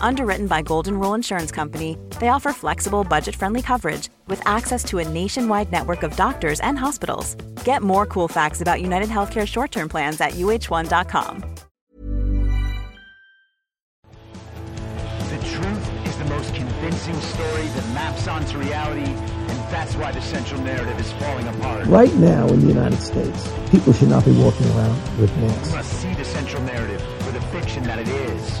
Underwritten by Golden Rule Insurance Company, they offer flexible, budget friendly coverage with access to a nationwide network of doctors and hospitals. Get more cool facts about United Healthcare short term plans at uh1.com. The truth is the most convincing story that maps onto reality and that's why the central narrative is falling apart. Right now in the United States, people should not be walking around with masks. We must see the central narrative for the fiction that it is.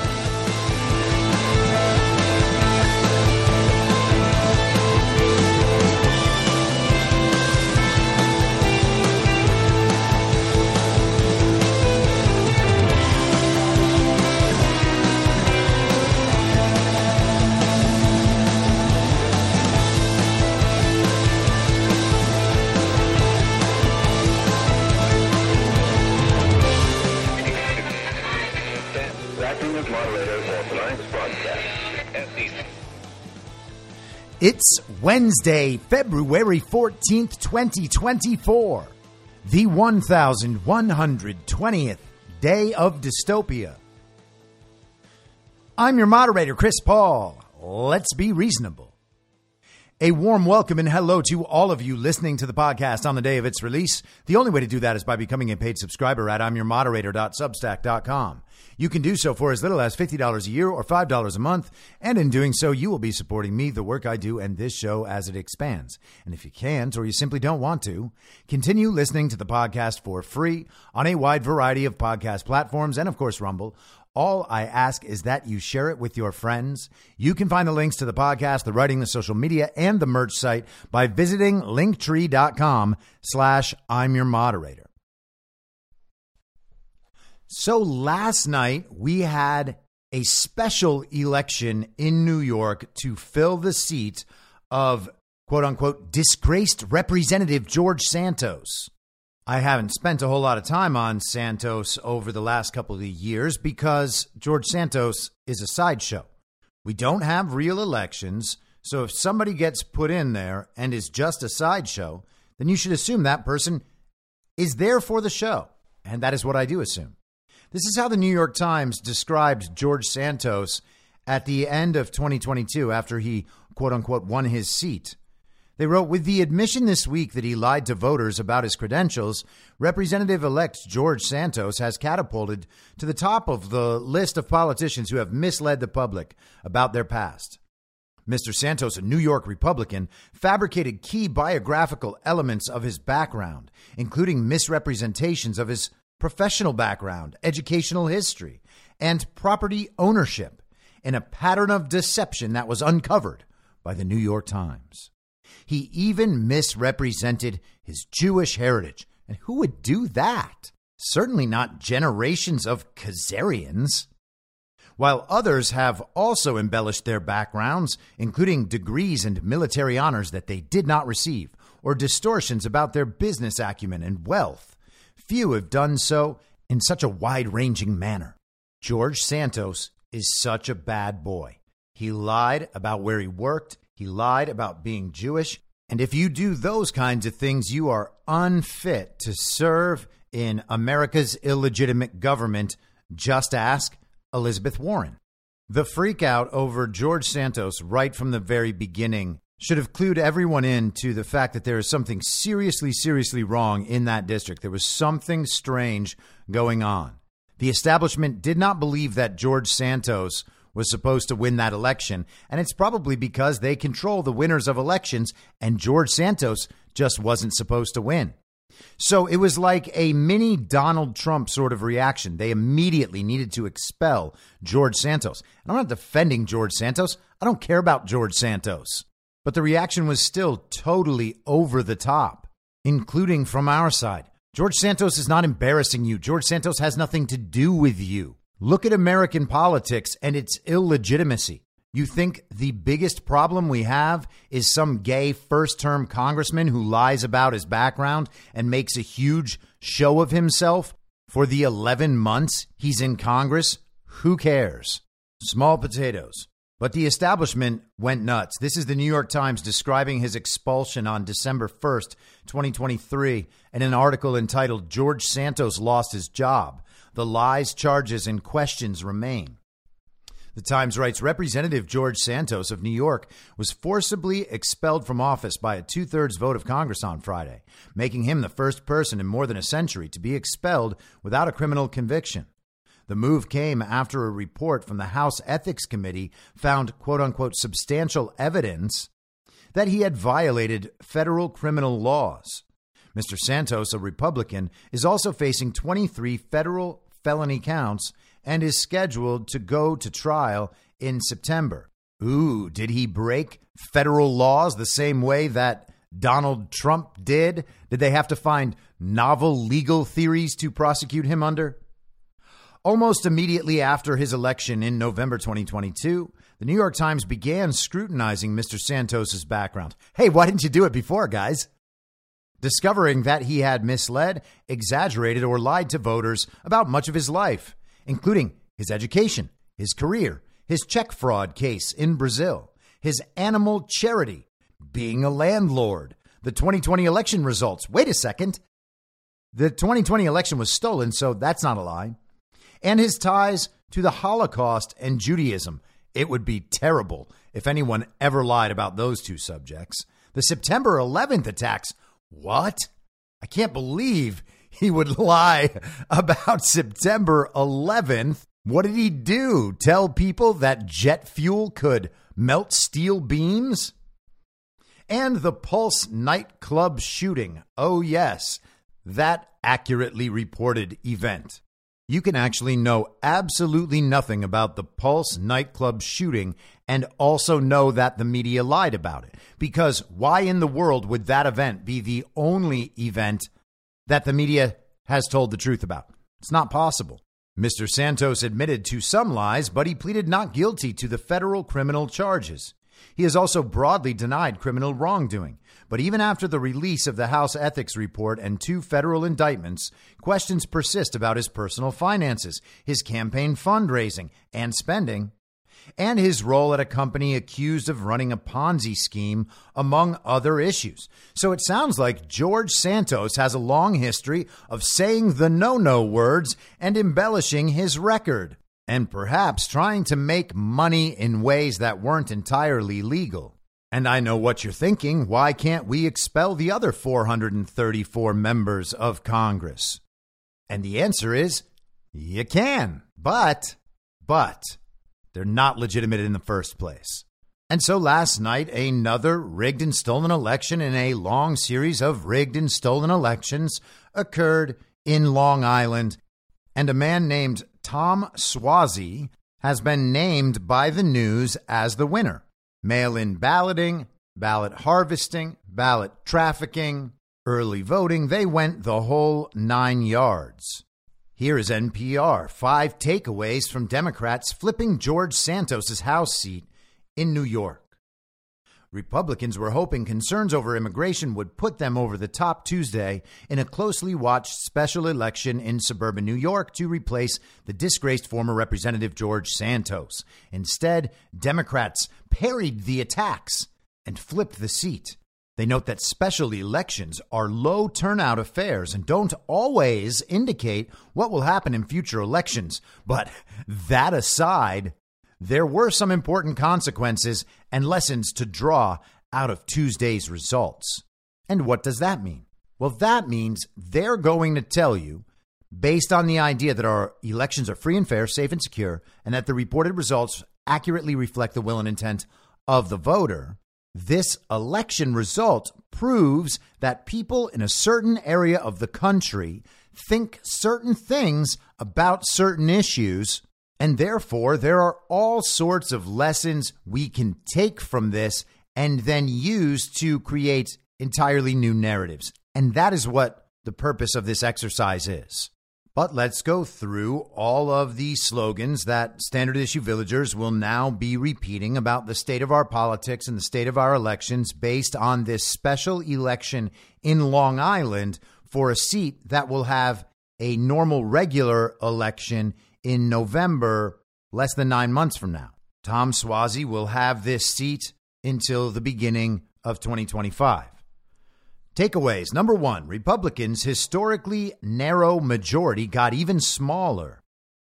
It's Wednesday, February 14th, 2024, the 1120th day of dystopia. I'm your moderator, Chris Paul. Let's be reasonable. A warm welcome and hello to all of you listening to the podcast on the day of its release. The only way to do that is by becoming a paid subscriber at I'mYourModerator.substack.com. You can do so for as little as $50 a year or $5 a month, and in doing so, you will be supporting me, the work I do, and this show as it expands. And if you can't, or you simply don't want to, continue listening to the podcast for free on a wide variety of podcast platforms and, of course, Rumble. All I ask is that you share it with your friends. You can find the links to the podcast, the writing, the social media, and the merch site by visiting linktree.com slash I'm your moderator. So last night we had a special election in New York to fill the seat of quote unquote disgraced Representative George Santos. I haven't spent a whole lot of time on Santos over the last couple of years because George Santos is a sideshow. We don't have real elections, so if somebody gets put in there and is just a sideshow, then you should assume that person is there for the show. And that is what I do assume. This is how the New York Times described George Santos at the end of 2022 after he, quote unquote, won his seat. They wrote With the admission this week that he lied to voters about his credentials, Representative elect George Santos has catapulted to the top of the list of politicians who have misled the public about their past. Mr. Santos, a New York Republican, fabricated key biographical elements of his background, including misrepresentations of his professional background, educational history, and property ownership in a pattern of deception that was uncovered by the New York Times. He even misrepresented his Jewish heritage. And who would do that? Certainly not generations of Khazarians. While others have also embellished their backgrounds, including degrees and military honors that they did not receive, or distortions about their business acumen and wealth, few have done so in such a wide ranging manner. George Santos is such a bad boy. He lied about where he worked, he lied about being Jewish. And if you do those kinds of things, you are unfit to serve in America's illegitimate government. Just ask Elizabeth Warren. The freakout over George Santos right from the very beginning should have clued everyone in to the fact that there is something seriously, seriously wrong in that district. There was something strange going on. The establishment did not believe that George Santos was supposed to win that election, and it's probably because they control the winners of elections, and George Santos just wasn't supposed to win. So it was like a mini Donald Trump sort of reaction. They immediately needed to expel George Santos. And I'm not defending George Santos. I don't care about George Santos. But the reaction was still totally over the top, including from our side. George Santos is not embarrassing you. George Santos has nothing to do with you. Look at American politics and its illegitimacy. You think the biggest problem we have is some gay first term congressman who lies about his background and makes a huge show of himself for the 11 months he's in Congress? Who cares? Small potatoes. But the establishment went nuts. This is the New York Times describing his expulsion on December 1st, 2023, in an article entitled George Santos Lost His Job. The lies, charges, and questions remain. The Times writes Representative George Santos of New York was forcibly expelled from office by a two thirds vote of Congress on Friday, making him the first person in more than a century to be expelled without a criminal conviction. The move came after a report from the House Ethics Committee found quote unquote substantial evidence that he had violated federal criminal laws. Mr. Santos, a Republican, is also facing 23 federal felony counts and is scheduled to go to trial in September. Ooh, did he break federal laws the same way that Donald Trump did? Did they have to find novel legal theories to prosecute him under? Almost immediately after his election in November 2022, the New York Times began scrutinizing Mr. Santos's background. Hey, why didn't you do it before, guys? Discovering that he had misled, exaggerated, or lied to voters about much of his life, including his education, his career, his check fraud case in Brazil, his animal charity, being a landlord, the 2020 election results. Wait a second. The 2020 election was stolen, so that's not a lie and his ties to the Holocaust and Judaism. It would be terrible if anyone ever lied about those two subjects. The September 11th attacks. What? I can't believe he would lie about September 11th. What did he do? Tell people that jet fuel could melt steel beams? And the Pulse nightclub shooting. Oh, yes, that accurately reported event you can actually know absolutely nothing about the Pulse nightclub shooting and also know that the media lied about it. Because why in the world would that event be the only event that the media has told the truth about? It's not possible. Mr. Santos admitted to some lies, but he pleaded not guilty to the federal criminal charges. He has also broadly denied criminal wrongdoing. But even after the release of the House Ethics Report and two federal indictments, questions persist about his personal finances, his campaign fundraising and spending, and his role at a company accused of running a Ponzi scheme, among other issues. So it sounds like George Santos has a long history of saying the no no words and embellishing his record and perhaps trying to make money in ways that weren't entirely legal. And I know what you're thinking. Why can't we expel the other 434 members of Congress? And the answer is you can, but, but they're not legitimate in the first place. And so last night, another rigged and stolen election in a long series of rigged and stolen elections occurred in Long Island. And a man named Tom Suozzi has been named by the news as the winner. Mail in balloting, ballot harvesting, ballot trafficking, early voting, they went the whole nine yards. Here is NPR five takeaways from Democrats flipping George Santos's House seat in New York. Republicans were hoping concerns over immigration would put them over the top Tuesday in a closely watched special election in suburban New York to replace the disgraced former Representative George Santos. Instead, Democrats parried the attacks and flipped the seat. They note that special elections are low turnout affairs and don't always indicate what will happen in future elections. But that aside, there were some important consequences and lessons to draw out of Tuesday's results. And what does that mean? Well, that means they're going to tell you, based on the idea that our elections are free and fair, safe and secure, and that the reported results accurately reflect the will and intent of the voter, this election result proves that people in a certain area of the country think certain things about certain issues and therefore, there are all sorts of lessons we can take from this and then use to create entirely new narratives. And that is what the purpose of this exercise is. But let's go through all of the slogans that standard issue villagers will now be repeating about the state of our politics and the state of our elections based on this special election in Long Island for a seat that will have a normal regular election in November, less than nine months from now. Tom Suozzi will have this seat until the beginning of 2025. Takeaways number one Republicans' historically narrow majority got even smaller.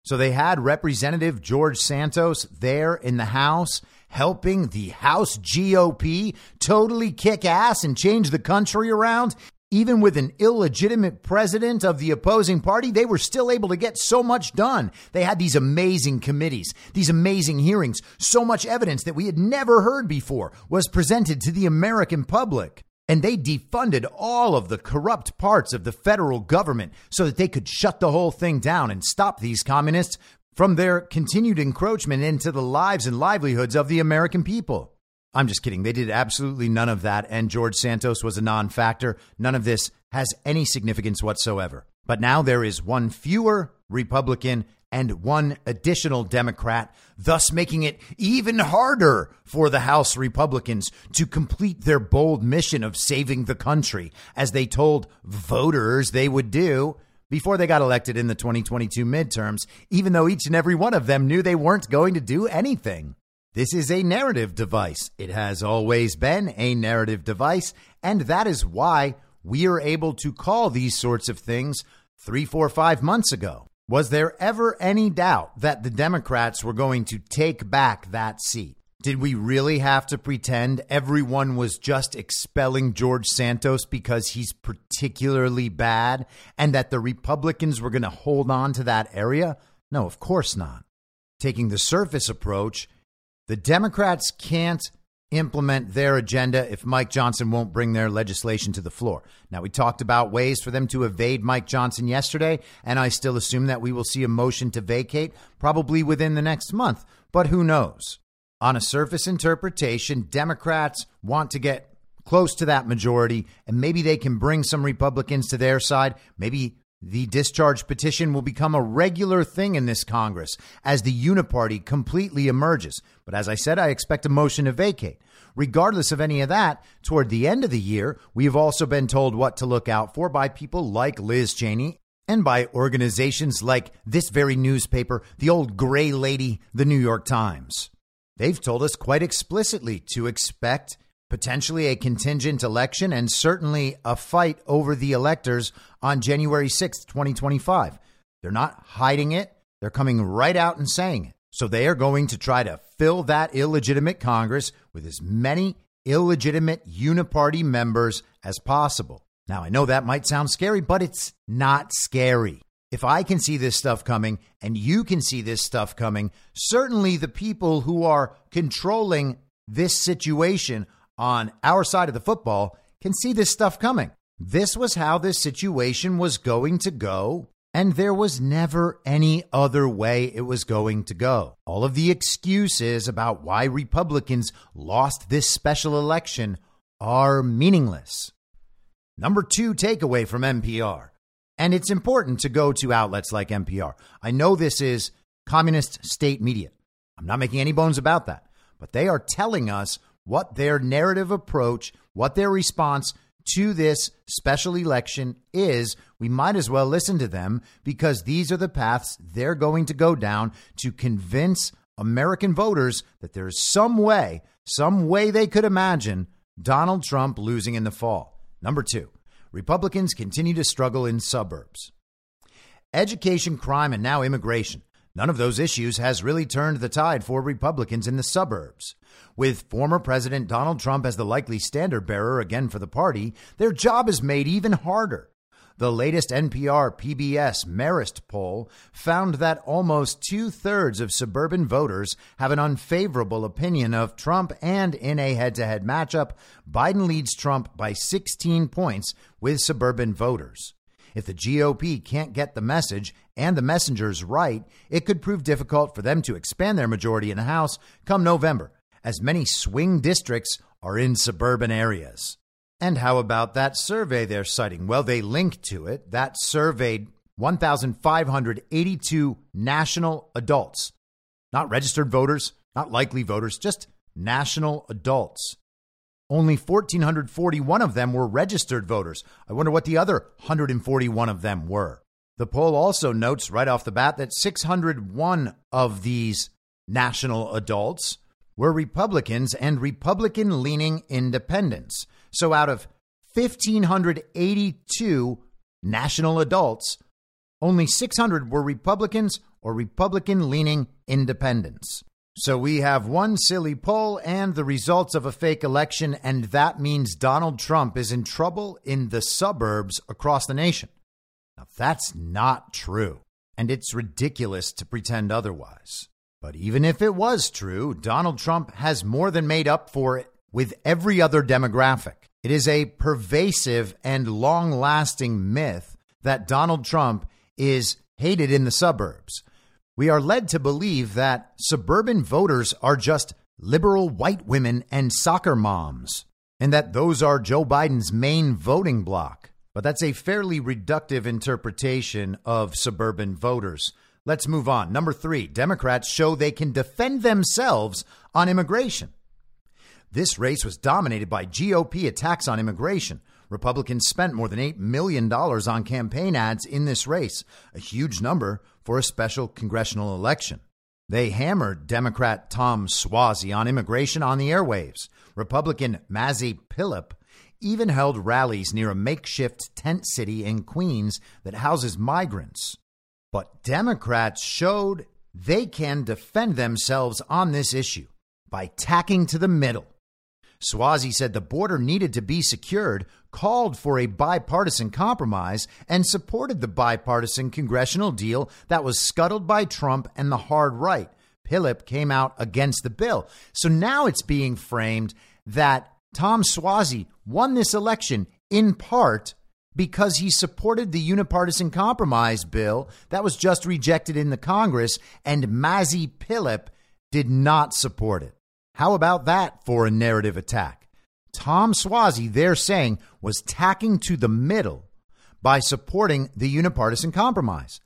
So they had Representative George Santos there in the House helping the House GOP totally kick ass and change the country around. Even with an illegitimate president of the opposing party, they were still able to get so much done. They had these amazing committees, these amazing hearings, so much evidence that we had never heard before was presented to the American public. And they defunded all of the corrupt parts of the federal government so that they could shut the whole thing down and stop these communists from their continued encroachment into the lives and livelihoods of the American people. I'm just kidding. They did absolutely none of that. And George Santos was a non factor. None of this has any significance whatsoever. But now there is one fewer Republican and one additional Democrat, thus making it even harder for the House Republicans to complete their bold mission of saving the country, as they told voters they would do before they got elected in the 2022 midterms, even though each and every one of them knew they weren't going to do anything. This is a narrative device. It has always been a narrative device, and that is why we are able to call these sorts of things three, four, five months ago. Was there ever any doubt that the Democrats were going to take back that seat? Did we really have to pretend everyone was just expelling George Santos because he's particularly bad and that the Republicans were going to hold on to that area? No, of course not. Taking the surface approach, the Democrats can't implement their agenda if Mike Johnson won't bring their legislation to the floor. Now, we talked about ways for them to evade Mike Johnson yesterday, and I still assume that we will see a motion to vacate probably within the next month, but who knows? On a surface interpretation, Democrats want to get close to that majority, and maybe they can bring some Republicans to their side. Maybe the discharge petition will become a regular thing in this Congress as the uniparty completely emerges. But as I said, I expect a motion to vacate. Regardless of any of that, toward the end of the year, we have also been told what to look out for by people like Liz Cheney and by organizations like this very newspaper, the old gray lady, the New York Times. They've told us quite explicitly to expect potentially a contingent election, and certainly a fight over the electors on January 6th, 2025. They're not hiding it, they're coming right out and saying it. So they are going to try to fill that illegitimate Congress with as many illegitimate uniparty members as possible. Now, I know that might sound scary, but it's not scary. If I can see this stuff coming and you can see this stuff coming, certainly the people who are controlling this situation on our side of the football can see this stuff coming. This was how this situation was going to go, and there was never any other way it was going to go. All of the excuses about why Republicans lost this special election are meaningless. Number two takeaway from NPR. And it's important to go to outlets like NPR. I know this is communist state media. I'm not making any bones about that. But they are telling us what their narrative approach, what their response to this special election is, we might as well listen to them because these are the paths they're going to go down to convince American voters that there's some way, some way they could imagine Donald Trump losing in the fall. Number two, Republicans continue to struggle in suburbs. Education, crime, and now immigration. None of those issues has really turned the tide for Republicans in the suburbs. With former President Donald Trump as the likely standard bearer again for the party, their job is made even harder. The latest NPR PBS Marist poll found that almost two thirds of suburban voters have an unfavorable opinion of Trump, and in a head to head matchup, Biden leads Trump by 16 points with suburban voters. If the GOP can't get the message and the messengers right, it could prove difficult for them to expand their majority in the House come November, as many swing districts are in suburban areas. And how about that survey they're citing? Well, they link to it. That surveyed 1,582 national adults, not registered voters, not likely voters, just national adults. Only 1,441 of them were registered voters. I wonder what the other 141 of them were. The poll also notes right off the bat that 601 of these national adults were Republicans and Republican leaning independents. So out of 1,582 national adults, only 600 were Republicans or Republican leaning independents. So we have one silly poll and the results of a fake election, and that means Donald Trump is in trouble in the suburbs across the nation. Now, that's not true, and it's ridiculous to pretend otherwise. But even if it was true, Donald Trump has more than made up for it with every other demographic. It is a pervasive and long lasting myth that Donald Trump is hated in the suburbs we are led to believe that suburban voters are just liberal white women and soccer moms, and that those are Joe Biden's main voting bloc. But that's a fairly reductive interpretation of suburban voters. Let's move on. Number three Democrats show they can defend themselves on immigration. This race was dominated by GOP attacks on immigration. Republicans spent more than $8 million on campaign ads in this race, a huge number for a special congressional election. They hammered Democrat Tom Suozzi on immigration on the airwaves. Republican Mazi Pilip even held rallies near a makeshift tent city in Queens that houses migrants. But Democrats showed they can defend themselves on this issue by tacking to the middle. Suozzi said the border needed to be secured, called for a bipartisan compromise, and supported the bipartisan congressional deal that was scuttled by Trump and the hard right. Pilip came out against the bill. So now it's being framed that Tom Suozzi won this election in part because he supported the unipartisan compromise bill that was just rejected in the Congress, and Mazi Pilip did not support it. How about that for a narrative attack? Tom Suozzi, they're saying, was tacking to the middle by supporting the unipartisan compromise.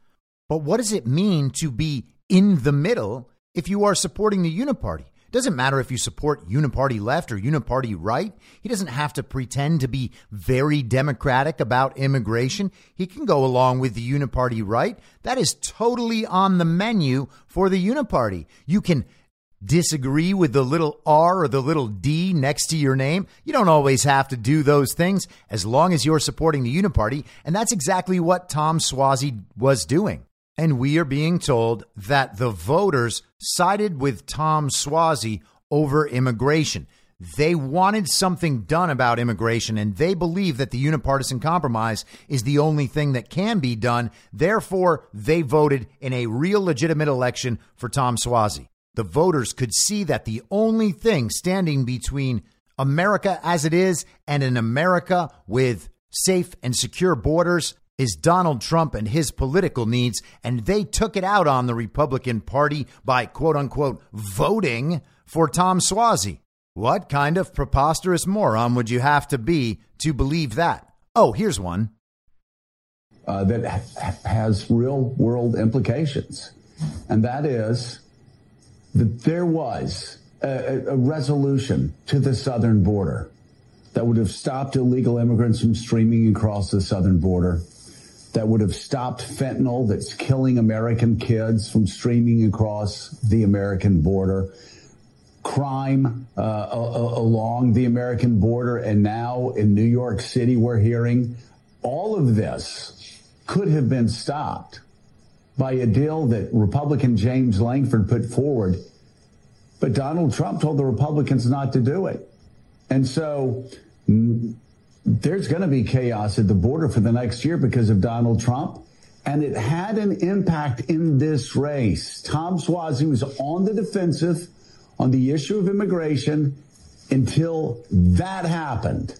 But what does it mean to be in the middle if you are supporting the uniparty? It doesn't matter if you support uniparty left or uniparty right. He doesn't have to pretend to be very democratic about immigration. He can go along with the uniparty right. That is totally on the menu for the uniparty. You can disagree with the little R or the little D next to your name. You don't always have to do those things as long as you're supporting the Uniparty. And that's exactly what Tom Suozzi was doing. And we are being told that the voters sided with Tom Suozzi over immigration. They wanted something done about immigration, and they believe that the unipartisan compromise is the only thing that can be done. Therefore, they voted in a real legitimate election for Tom Suozzi the voters could see that the only thing standing between America as it is and an America with safe and secure borders is Donald Trump and his political needs. And they took it out on the Republican Party by quote unquote voting for Tom Suozzi. What kind of preposterous moron would you have to be to believe that? Oh, here's one. Uh, that ha- has real world implications. And that is that there was a, a resolution to the southern border that would have stopped illegal immigrants from streaming across the southern border, that would have stopped fentanyl that's killing American kids from streaming across the American border, crime uh, along the American border, and now in New York City, we're hearing all of this could have been stopped by a deal that Republican James Lankford put forward. But Donald Trump told the Republicans not to do it. And so there's going to be chaos at the border for the next year because of Donald Trump. And it had an impact in this race. Tom Suozzi was on the defensive on the issue of immigration until that happened.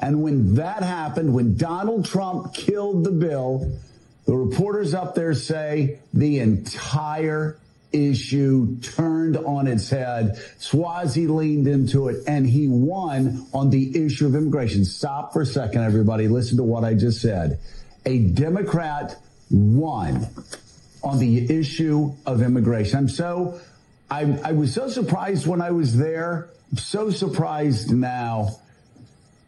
And when that happened, when Donald Trump killed the bill, the reporters up there say the entire issue turned on its head. Suozzi leaned into it and he won on the issue of immigration. Stop for a second, everybody. Listen to what I just said. A Democrat won on the issue of immigration. I'm so, I, I was so surprised when I was there. I'm so surprised now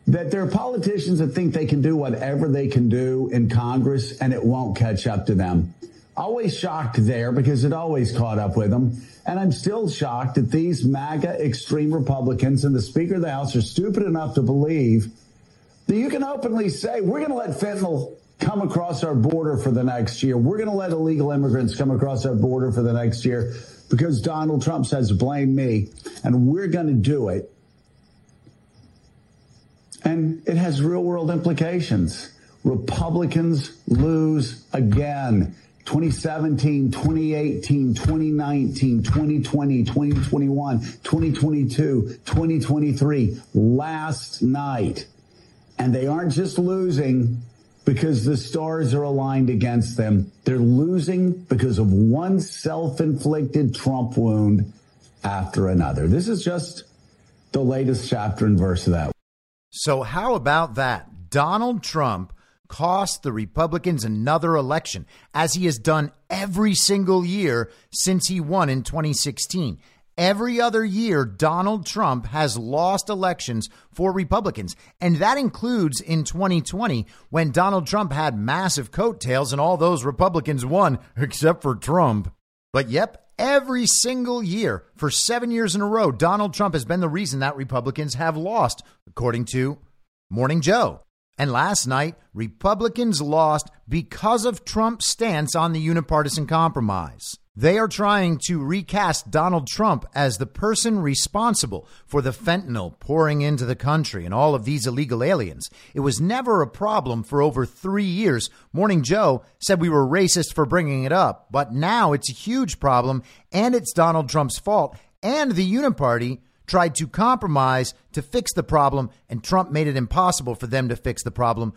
that there are politicians that think they can do whatever they can do in Congress and it won't catch up to them. Always shocked there because it always caught up with them. And I'm still shocked that these MAGA extreme Republicans and the Speaker of the House are stupid enough to believe that you can openly say, we're going to let fentanyl come across our border for the next year. We're going to let illegal immigrants come across our border for the next year because Donald Trump says, blame me. And we're going to do it and it has real world implications. Republicans lose again. 2017, 2018, 2019, 2020, 2021, 2022, 2023, last night. And they aren't just losing because the stars are aligned against them. They're losing because of one self inflicted Trump wound after another. This is just the latest chapter and verse of that. So, how about that? Donald Trump cost the Republicans another election, as he has done every single year since he won in 2016. Every other year, Donald Trump has lost elections for Republicans. And that includes in 2020 when Donald Trump had massive coattails and all those Republicans won, except for Trump. But yep, every single year for seven years in a row, Donald Trump has been the reason that Republicans have lost, according to Morning Joe. And last night, Republicans lost because of Trump's stance on the unipartisan compromise. They are trying to recast Donald Trump as the person responsible for the fentanyl pouring into the country and all of these illegal aliens. It was never a problem for over three years. Morning Joe said we were racist for bringing it up, but now it's a huge problem and it's Donald Trump's fault. And the Uniparty tried to compromise to fix the problem, and Trump made it impossible for them to fix the problem.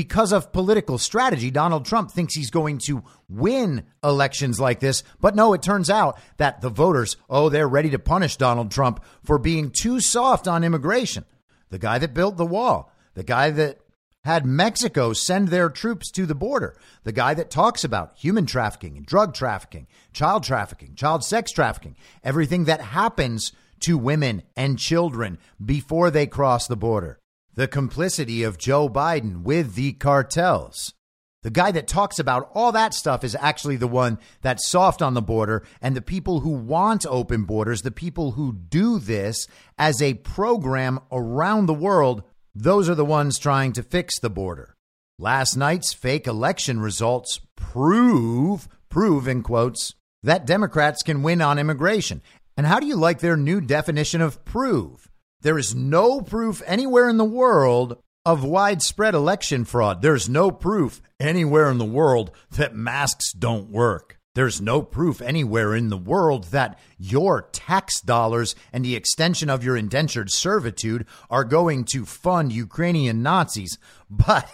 Because of political strategy, Donald Trump thinks he's going to win elections like this. But no, it turns out that the voters, oh, they're ready to punish Donald Trump for being too soft on immigration. The guy that built the wall, the guy that had Mexico send their troops to the border, the guy that talks about human trafficking and drug trafficking, child trafficking, child sex trafficking, everything that happens to women and children before they cross the border. The complicity of Joe Biden with the cartels. The guy that talks about all that stuff is actually the one that's soft on the border. And the people who want open borders, the people who do this as a program around the world, those are the ones trying to fix the border. Last night's fake election results prove, prove in quotes, that Democrats can win on immigration. And how do you like their new definition of prove? There is no proof anywhere in the world of widespread election fraud. There's no proof anywhere in the world that masks don't work. There's no proof anywhere in the world that your tax dollars and the extension of your indentured servitude are going to fund Ukrainian Nazis. But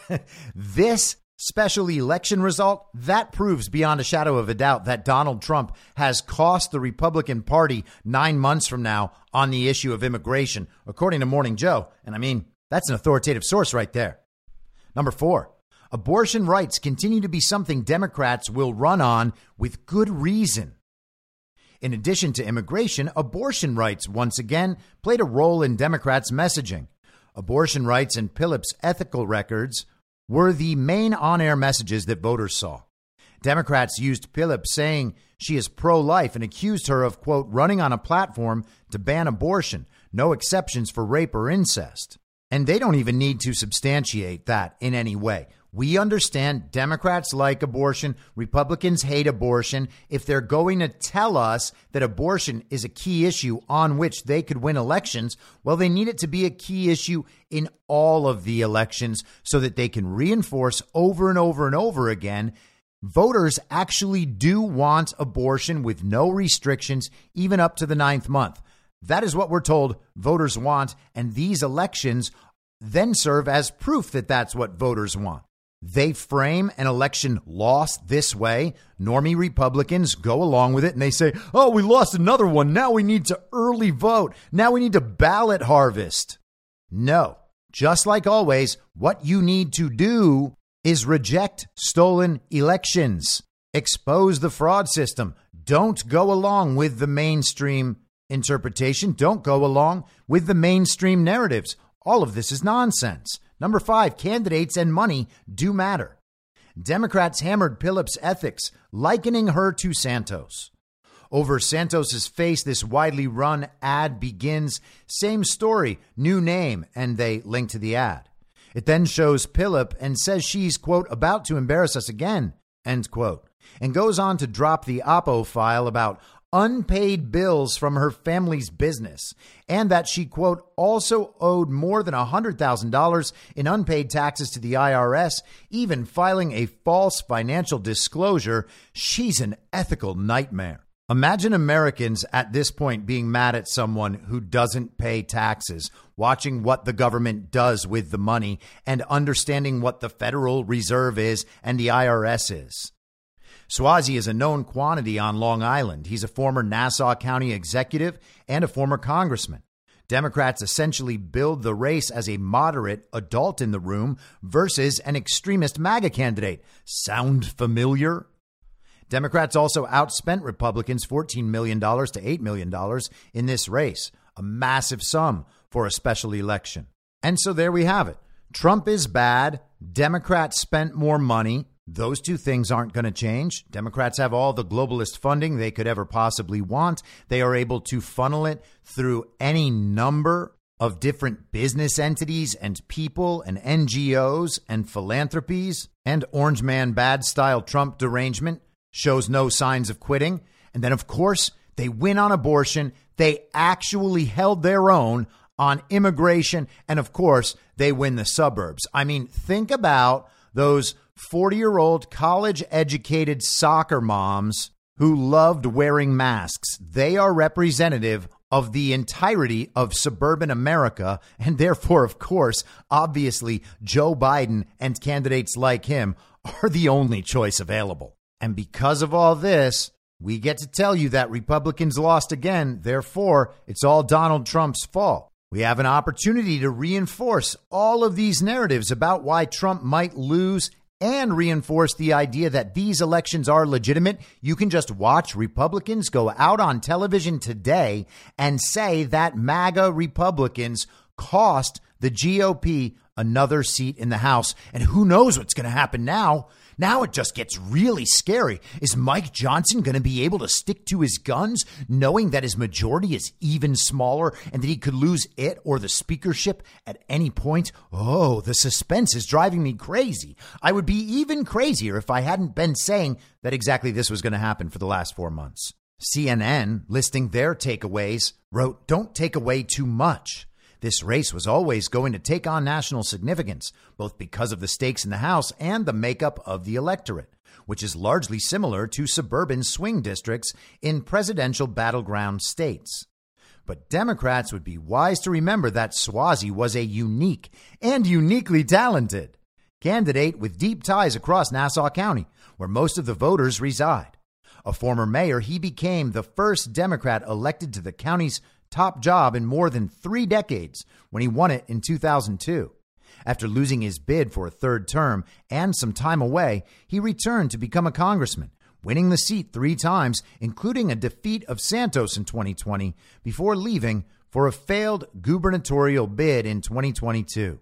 this special election result, that proves beyond a shadow of a doubt that Donald Trump has cost the Republican Party nine months from now on the issue of immigration, according to Morning Joe. And I mean, that's an authoritative source right there. Number four, abortion rights continue to be something Democrats will run on with good reason. In addition to immigration, abortion rights once again played a role in Democrats' messaging. Abortion rights and Pilip's ethical records were the main on air messages that voters saw. Democrats used Pilip saying she is pro life and accused her of, quote, running on a platform to ban abortion, no exceptions for rape or incest. And they don't even need to substantiate that in any way. We understand Democrats like abortion, Republicans hate abortion. If they're going to tell us that abortion is a key issue on which they could win elections, well, they need it to be a key issue in all of the elections so that they can reinforce over and over and over again voters actually do want abortion with no restrictions, even up to the ninth month. That is what we're told voters want, and these elections then serve as proof that that's what voters want. They frame an election loss this way. Normie Republicans go along with it and they say, oh, we lost another one. Now we need to early vote. Now we need to ballot harvest. No. Just like always, what you need to do is reject stolen elections, expose the fraud system. Don't go along with the mainstream interpretation. Don't go along with the mainstream narratives. All of this is nonsense. Number five, candidates and money do matter. Democrats hammered Pilip's ethics, likening her to Santos. Over Santos's face, this widely run ad begins same story, new name, and they link to the ad. It then shows Pilip and says she's, quote, about to embarrass us again, end quote, and goes on to drop the Oppo file about unpaid bills from her family's business and that she, quote, also owed more than $100,000 in unpaid taxes to the IRS, even filing a false financial disclosure. She's an ethical nightmare. Imagine Americans at this point being mad at someone who doesn't pay taxes, watching what the government does with the money, and understanding what the Federal Reserve is and the IRS is. Suozzi is a known quantity on Long Island. He's a former Nassau County executive and a former congressman. Democrats essentially build the race as a moderate adult in the room versus an extremist MAGA candidate. Sound familiar? Democrats also outspent Republicans $14 million to $8 million in this race, a massive sum for a special election. And so there we have it. Trump is bad. Democrats spent more money. Those two things aren't going to change. Democrats have all the globalist funding they could ever possibly want. They are able to funnel it through any number of different business entities and people and NGOs and philanthropies and Orange Man bad style Trump derangement shows no signs of quitting. And then, of course, they win on abortion. They actually held their own on immigration. And of course, they win the suburbs. I mean, think about those 40 year old college educated soccer moms who loved wearing masks. They are representative of the entirety of suburban America. And therefore, of course, obviously, Joe Biden and candidates like him are the only choice available. And because of all this, we get to tell you that Republicans lost again. Therefore, it's all Donald Trump's fault. We have an opportunity to reinforce all of these narratives about why Trump might lose and reinforce the idea that these elections are legitimate. You can just watch Republicans go out on television today and say that MAGA Republicans cost the GOP another seat in the House. And who knows what's going to happen now? Now it just gets really scary. Is Mike Johnson going to be able to stick to his guns, knowing that his majority is even smaller and that he could lose it or the speakership at any point? Oh, the suspense is driving me crazy. I would be even crazier if I hadn't been saying that exactly this was going to happen for the last four months. CNN, listing their takeaways, wrote, Don't take away too much. This race was always going to take on national significance, both because of the stakes in the House and the makeup of the electorate, which is largely similar to suburban swing districts in presidential battleground states. But Democrats would be wise to remember that Suozzi was a unique and uniquely talented candidate with deep ties across Nassau County, where most of the voters reside. A former mayor, he became the first Democrat elected to the county's top job in more than three decades when he won it in 2002. After losing his bid for a third term and some time away, he returned to become a congressman, winning the seat three times, including a defeat of Santos in 2020, before leaving for a failed gubernatorial bid in 2022.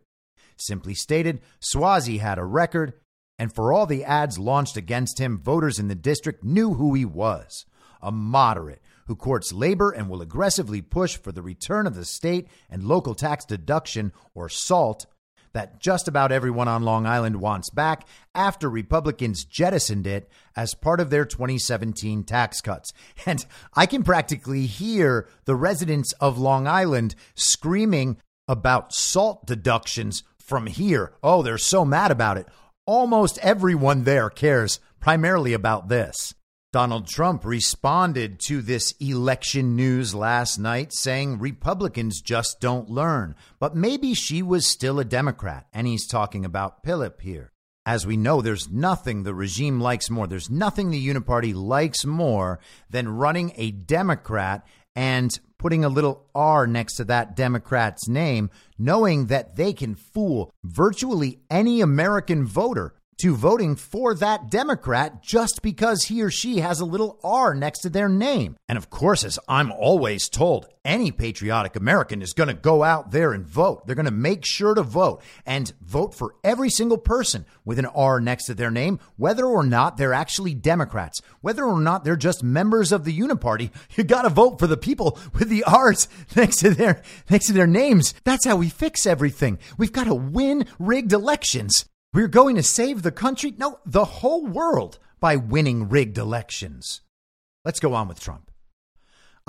Simply stated, Suozzi had a record, and for all the ads launched against him, voters in the district knew who he was a moderate who courts labor and will aggressively push for the return of the state and local tax deduction, or SALT, that just about everyone on Long Island wants back after Republicans jettisoned it as part of their 2017 tax cuts. And I can practically hear the residents of Long Island screaming about SALT deductions from here. Oh, they're so mad about it. Almost everyone there cares primarily about this. Donald Trump responded to this election news last night saying Republicans just don't learn. But maybe she was still a Democrat, and he's talking about Pilip here. As we know, there's nothing the regime likes more. There's nothing the Uniparty likes more than running a Democrat and putting a little R next to that Democrat's name, knowing that they can fool virtually any American voter to voting for that Democrat just because he or she has a little R next to their name. And of course, as I'm always told, any patriotic American is going to go out there and vote. They're going to make sure to vote and vote for every single person with an R next to their name, whether or not they're actually Democrats, whether or not they're just members of the Uniparty. You got to vote for the people with the R's next to their next to their names. That's how we fix everything. We've got to win rigged elections. We're going to save the country, no, the whole world by winning rigged elections. Let's go on with Trump.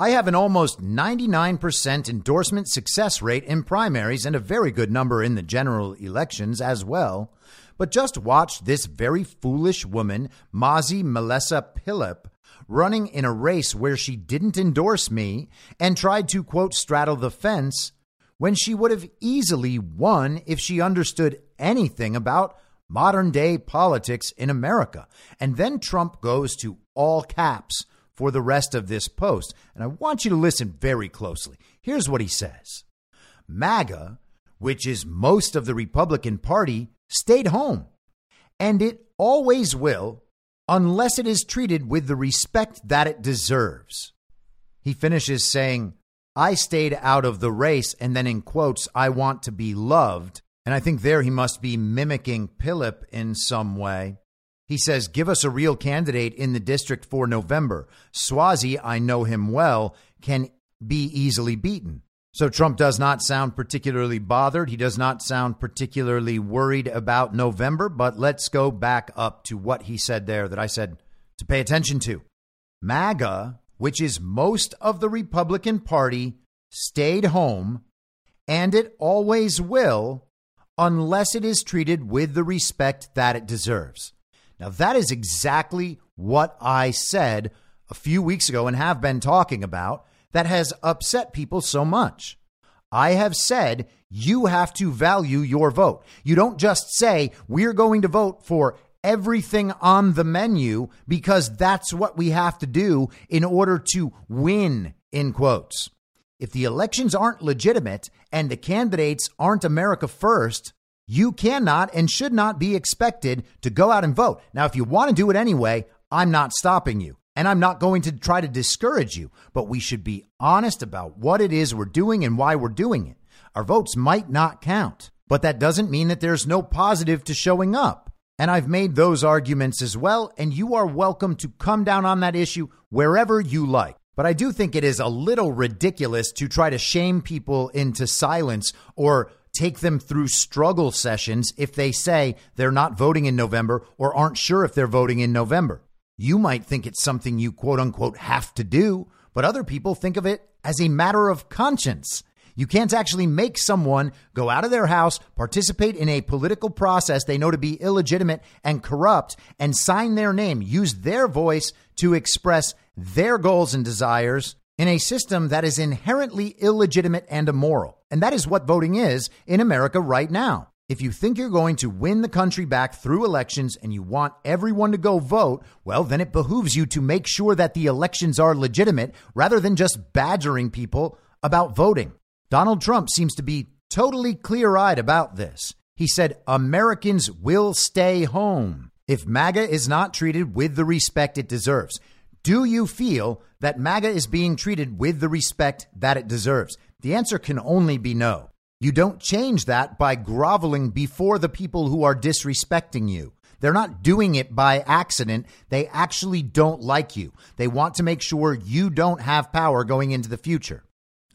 I have an almost 99% endorsement success rate in primaries and a very good number in the general elections as well. But just watch this very foolish woman, Mazi Melissa Pilip, running in a race where she didn't endorse me and tried to, quote, straddle the fence when she would have easily won if she understood anything about modern day politics in America. And then Trump goes to all caps for the rest of this post. And I want you to listen very closely. Here's what he says MAGA, which is most of the Republican Party, stayed home. And it always will, unless it is treated with the respect that it deserves. He finishes saying, I stayed out of the race, and then in quotes, I want to be loved. And I think there he must be mimicking Pilip in some way. He says, Give us a real candidate in the district for November. Suozzi, I know him well, can be easily beaten. So Trump does not sound particularly bothered. He does not sound particularly worried about November. But let's go back up to what he said there that I said to pay attention to. MAGA which is most of the Republican Party, stayed home, and it always will unless it is treated with the respect that it deserves. Now, that is exactly what I said a few weeks ago and have been talking about that has upset people so much. I have said you have to value your vote. You don't just say, we're going to vote for everything on the menu because that's what we have to do in order to win, in quotes. If the elections aren't legitimate and the candidates aren't America first, you cannot and should not be expected to go out and vote. Now, if you want to do it anyway, I'm not stopping you. And I'm not going to try to discourage you, but we should be honest about what it is we're doing and why we're doing it. Our votes might not count, but that doesn't mean that there's no positive to showing up. And I've made those arguments as well, and you are welcome to come down on that issue wherever you like. But I do think it is a little ridiculous to try to shame people into silence or take them through struggle sessions if they say they're not voting in November or aren't sure if they're voting in November. You might think it's something you quote unquote have to do, but other people think of it as a matter of conscience. You can't actually make someone go out of their house, participate in a political process they know to be illegitimate and corrupt, and sign their name, use their voice to express their goals and desires in a system that is inherently illegitimate and immoral. And that is what voting is in America right now. If you think you're going to win the country back through elections and you want everyone to go vote, well, then it behooves you to make sure that the elections are legitimate rather than just badgering people about voting. Donald Trump seems to be totally clear eyed about this. He said Americans will stay home. if MAGA is not treated with the respect it deserves? Do you feel that MAGA is being treated with the respect that it deserves? The answer can only be no. You don't change that by groveling before the people who are disrespecting you. They're not doing it by accident. They actually don't like you. They want to make sure you don't have power going into the future.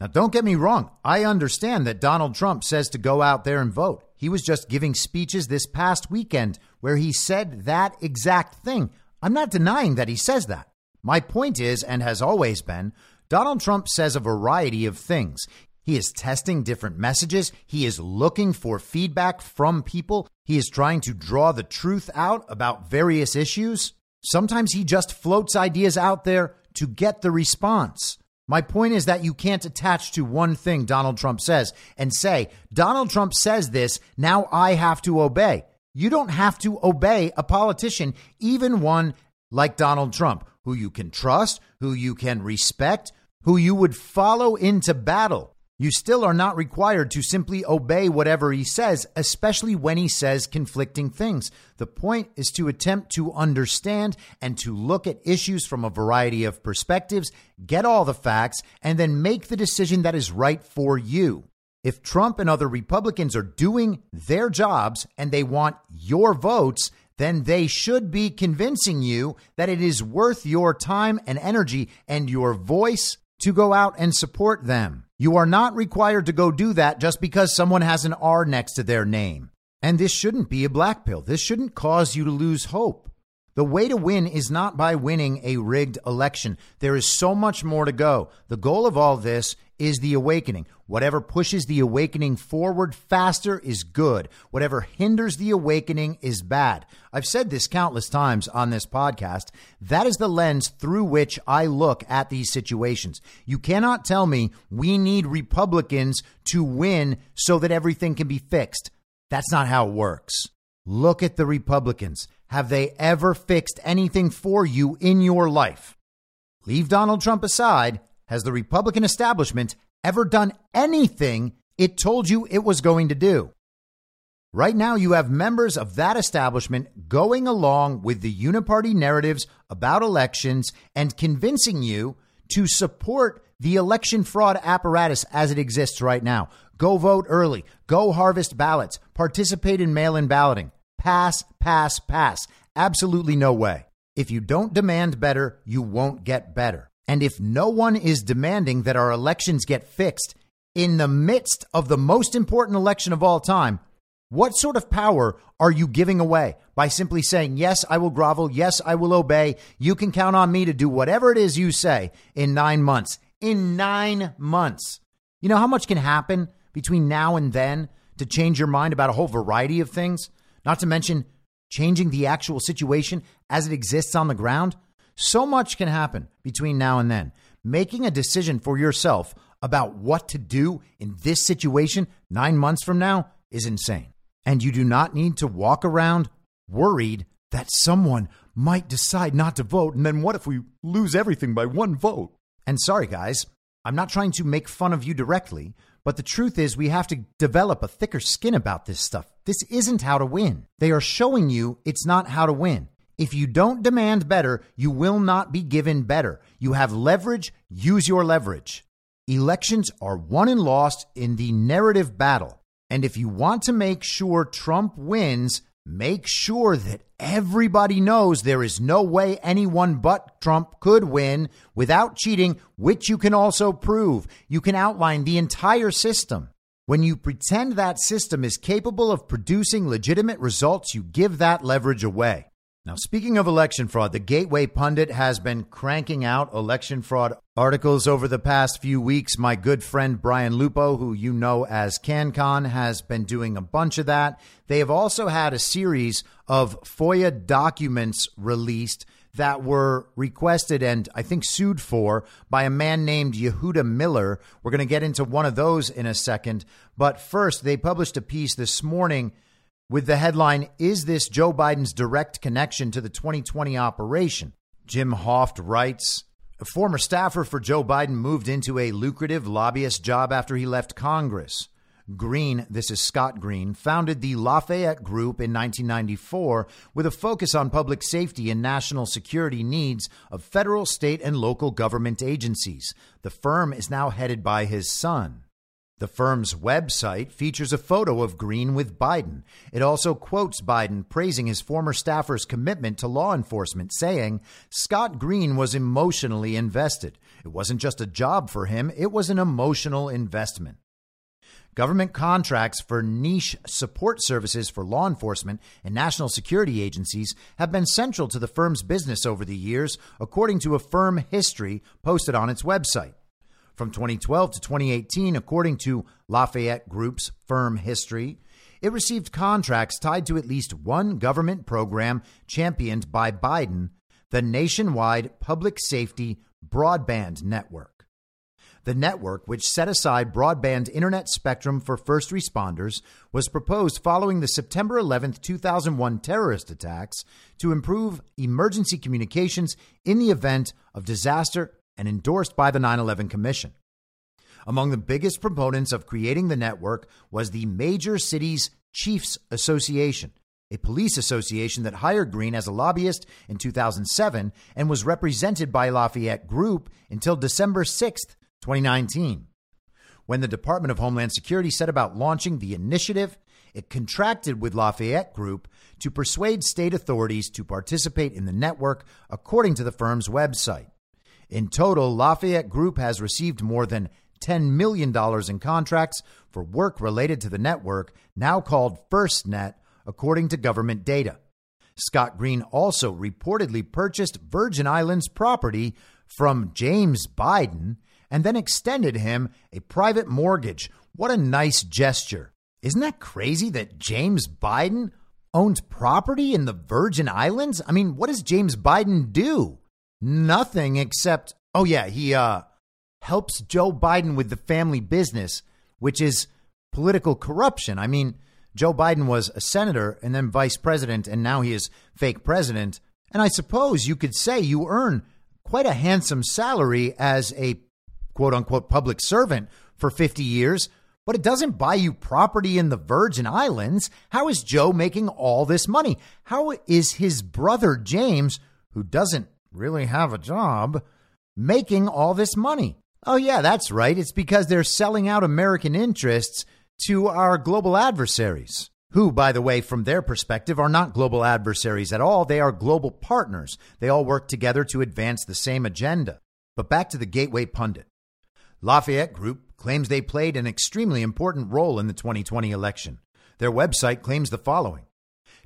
Now, don't get me wrong. I understand that Donald Trump says to go out there and vote. He was just giving speeches this past weekend where he said that exact thing. I'm not denying that he says that. My point is, and has always been, Donald Trump says a variety of things. He is testing different messages. He is looking for feedback from people. He is trying to draw the truth out about various issues. Sometimes he just floats ideas out there to get the response. My point is that you can't attach to one thing Donald Trump says and say, Donald Trump says this, now I have to obey. You don't have to obey a politician, even one like Donald Trump, who you can trust, who you can respect, who you would follow into battle. You still are not required to simply obey whatever he says, especially when he says conflicting things. The point is to attempt to understand and to look at issues from a variety of perspectives, get all the facts, and then make the decision that is right for you. If Trump and other Republicans are doing their jobs and they want your votes, then they should be convincing you that it is worth your time and energy and your voice to go out and support them. You are not required to go do that just because someone has an R next to their name. And this shouldn't be a black pill. This shouldn't cause you to lose hope. The way to win is not by winning a rigged election. There is so much more to go. The goal of all this is the awakening. Whatever pushes the awakening forward faster is good. Whatever hinders the awakening is bad. I've said this countless times on this podcast. That is the lens through which I look at these situations. You cannot tell me we need Republicans to win so that everything can be fixed. That's not how it works. Look at the Republicans. Have they ever fixed anything for you in your life? Leave Donald Trump aside. Has the Republican establishment ever done anything it told you it was going to do? Right now, you have members of that establishment going along with the uniparty narratives about elections and convincing you to support the election fraud apparatus as it exists right now. Go vote early, go harvest ballots, participate in mail in balloting. Pass, pass, pass. Absolutely no way. If you don't demand better, you won't get better. And if no one is demanding that our elections get fixed in the midst of the most important election of all time, what sort of power are you giving away by simply saying, Yes, I will grovel. Yes, I will obey. You can count on me to do whatever it is you say in nine months. In nine months. You know how much can happen between now and then to change your mind about a whole variety of things? not to mention changing the actual situation as it exists on the ground. So much can happen between now and then. Making a decision for yourself about what to do in this situation nine months from now is insane. And you do not need to walk around worried that someone might decide not to vote. And then what if we lose everything by one vote? And sorry, guys, I'm not trying to make fun of you directly, but the truth is, we have to develop a thicker skin about this stuff. This isn't how to win. They are showing you it's not how to win. If you don't demand better, you will not be given better. You have leverage, use your leverage. Elections are won and lost in the narrative battle. And if you want to make sure Trump wins, Make sure that everybody knows there is no way anyone but Trump could win without cheating, which you can also prove. You can outline the entire system. When you pretend that system is capable of producing legitimate results, you give that leverage away. Now, speaking of election fraud, the Gateway Pundit has been cranking out election fraud articles over the past few weeks. My good friend Brian Lupo, who you know as CannCon, has been doing a bunch of that. They have also had a series of FOIA documents released that were requested and I think sued for by a man named Yehuda Miller. We're going to get into one of those in a second. But first, they published a piece this morning with the headline Is this Joe Biden's direct connection to the 2020 operation? Jim Hoft writes A former staffer for Joe Biden moved into a lucrative lobbyist job after he left Congress. Green, this is Scott Green, founded the Lafayette Group in 1994 with a focus on public safety and national security needs of federal, state, and local government agencies. The firm is now headed by his son. The firm's website features a photo of Green with Biden. It also quotes Biden praising his former staffer's commitment to law enforcement, saying, Scott Green was emotionally invested. It wasn't just a job for him, it was an emotional investment. Government contracts for niche support services for law enforcement and national security agencies have been central to the firm's business over the years, according to a firm history posted on its website. From 2012 to 2018, according to Lafayette Group's firm history, it received contracts tied to at least one government program championed by Biden, the nationwide public safety broadband network. The network, which set aside broadband internet spectrum for first responders, was proposed following the September 11, 2001 terrorist attacks to improve emergency communications in the event of disaster and endorsed by the 9 11 Commission. Among the biggest proponents of creating the network was the Major Cities Chiefs Association, a police association that hired Green as a lobbyist in 2007 and was represented by Lafayette Group until December 6, 2019. When the Department of Homeland Security set about launching the initiative, it contracted with Lafayette Group to persuade state authorities to participate in the network, according to the firm's website. In total, Lafayette Group has received more than $10 million in contracts for work related to the network, now called FirstNet, according to government data. Scott Green also reportedly purchased Virgin Islands property from James Biden and then extended him a private mortgage. What a nice gesture. Isn't that crazy that James Biden owns property in the Virgin Islands? I mean, what does James Biden do? Nothing except, oh yeah, he uh helps Joe Biden with the family business, which is political corruption. I mean, Joe Biden was a senator and then vice president, and now he is fake president. And I suppose you could say you earn quite a handsome salary as a quote unquote public servant for 50 years, but it doesn't buy you property in the Virgin Islands. How is Joe making all this money? How is his brother James, who doesn't really have a job, making all this money? Oh, yeah, that's right. It's because they're selling out American interests to our global adversaries, who, by the way, from their perspective, are not global adversaries at all. They are global partners. They all work together to advance the same agenda. But back to the Gateway Pundit. Lafayette Group claims they played an extremely important role in the 2020 election. Their website claims the following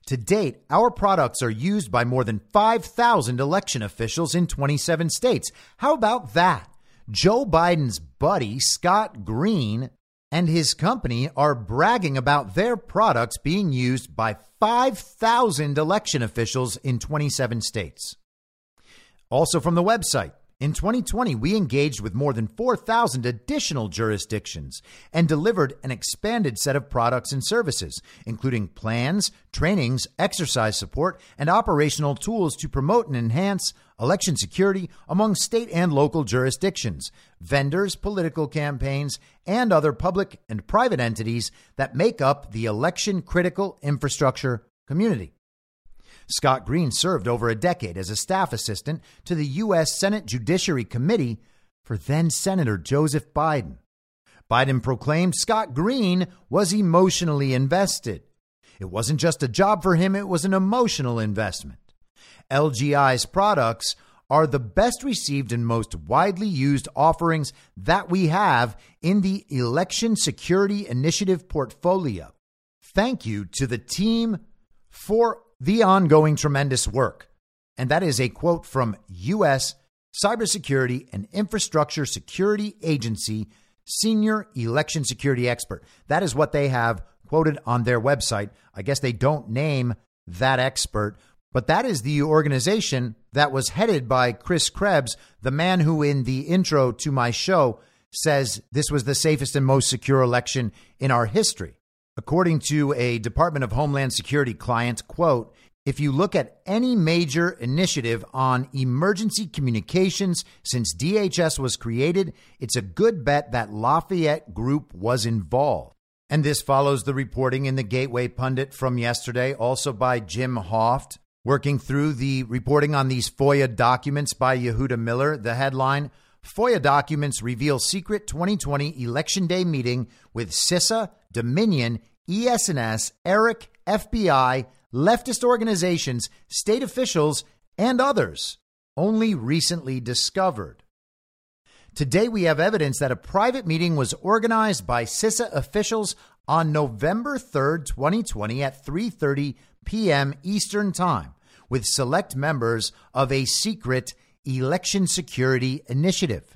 To date, our products are used by more than 5,000 election officials in 27 states. How about that? Joe Biden's buddy, Scott Green, and his company are bragging about their products being used by 5,000 election officials in 27 states. Also from the website, in 2020, we engaged with more than 4,000 additional jurisdictions and delivered an expanded set of products and services, including plans, trainings, exercise support, and operational tools to promote and enhance election security among state and local jurisdictions, vendors, political campaigns, and other public and private entities that make up the election critical infrastructure community. Scott Green served over a decade as a staff assistant to the U.S. Senate Judiciary Committee for then Senator Joseph Biden. Biden proclaimed Scott Green was emotionally invested. It wasn't just a job for him, it was an emotional investment. LGI's products are the best received and most widely used offerings that we have in the Election Security Initiative portfolio. Thank you to the team for the ongoing tremendous work. And that is a quote from U.S. Cybersecurity and Infrastructure Security Agency senior election security expert. That is what they have quoted on their website. I guess they don't name that expert, but that is the organization that was headed by Chris Krebs, the man who, in the intro to my show, says this was the safest and most secure election in our history. According to a Department of Homeland Security client, quote, if you look at any major initiative on emergency communications since DHS was created, it's a good bet that Lafayette Group was involved. And this follows the reporting in the Gateway Pundit from yesterday, also by Jim Hoft, working through the reporting on these FOIA documents by Yehuda Miller. The headline FOIA documents reveal secret 2020 Election Day meeting with CISA, Dominion, ES&S, ERIC, FBI, leftist organizations, state officials, and others, only recently discovered. Today we have evidence that a private meeting was organized by CISA officials on November 3rd, 2020 at 3:30 p.m. Eastern Time with select members of a secret election security initiative.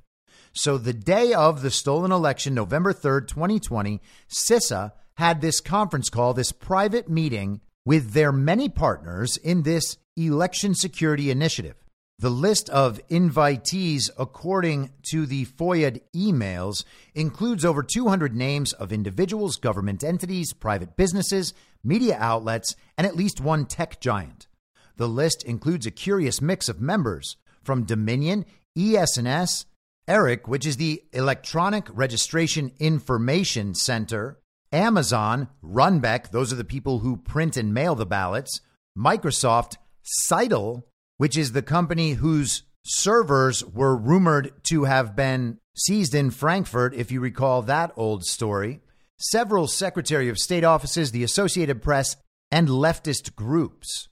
So the day of the stolen election, November 3rd, 2020, CISA had this conference call, this private meeting with their many partners in this election security initiative. The list of invitees, according to the FOIA emails, includes over 200 names of individuals, government entities, private businesses, media outlets, and at least one tech giant. The list includes a curious mix of members from Dominion, ES&S, ERIC, which is the Electronic Registration Information Center, Amazon, Runbeck, those are the people who print and mail the ballots, Microsoft, Scytl, which is the company whose servers were rumored to have been seized in Frankfurt, if you recall that old story, several Secretary of State offices, the Associated Press, and leftist groups.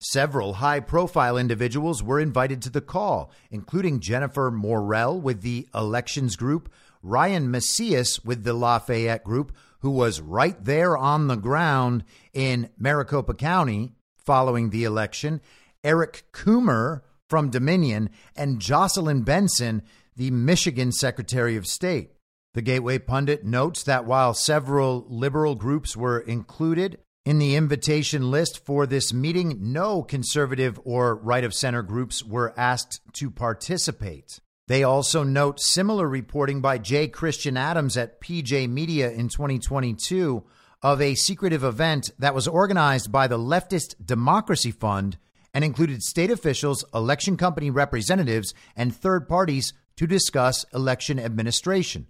Several high profile individuals were invited to the call, including Jennifer Morrell with the Elections Group, Ryan Macias with the Lafayette Group, who was right there on the ground in Maricopa County following the election, Eric Coomer from Dominion, and Jocelyn Benson, the Michigan Secretary of State. The Gateway Pundit notes that while several liberal groups were included in the invitation list for this meeting, no conservative or right of center groups were asked to participate. They also note similar reporting by J. Christian Adams at PJ Media in 2022 of a secretive event that was organized by the leftist Democracy Fund and included state officials, election company representatives, and third parties to discuss election administration.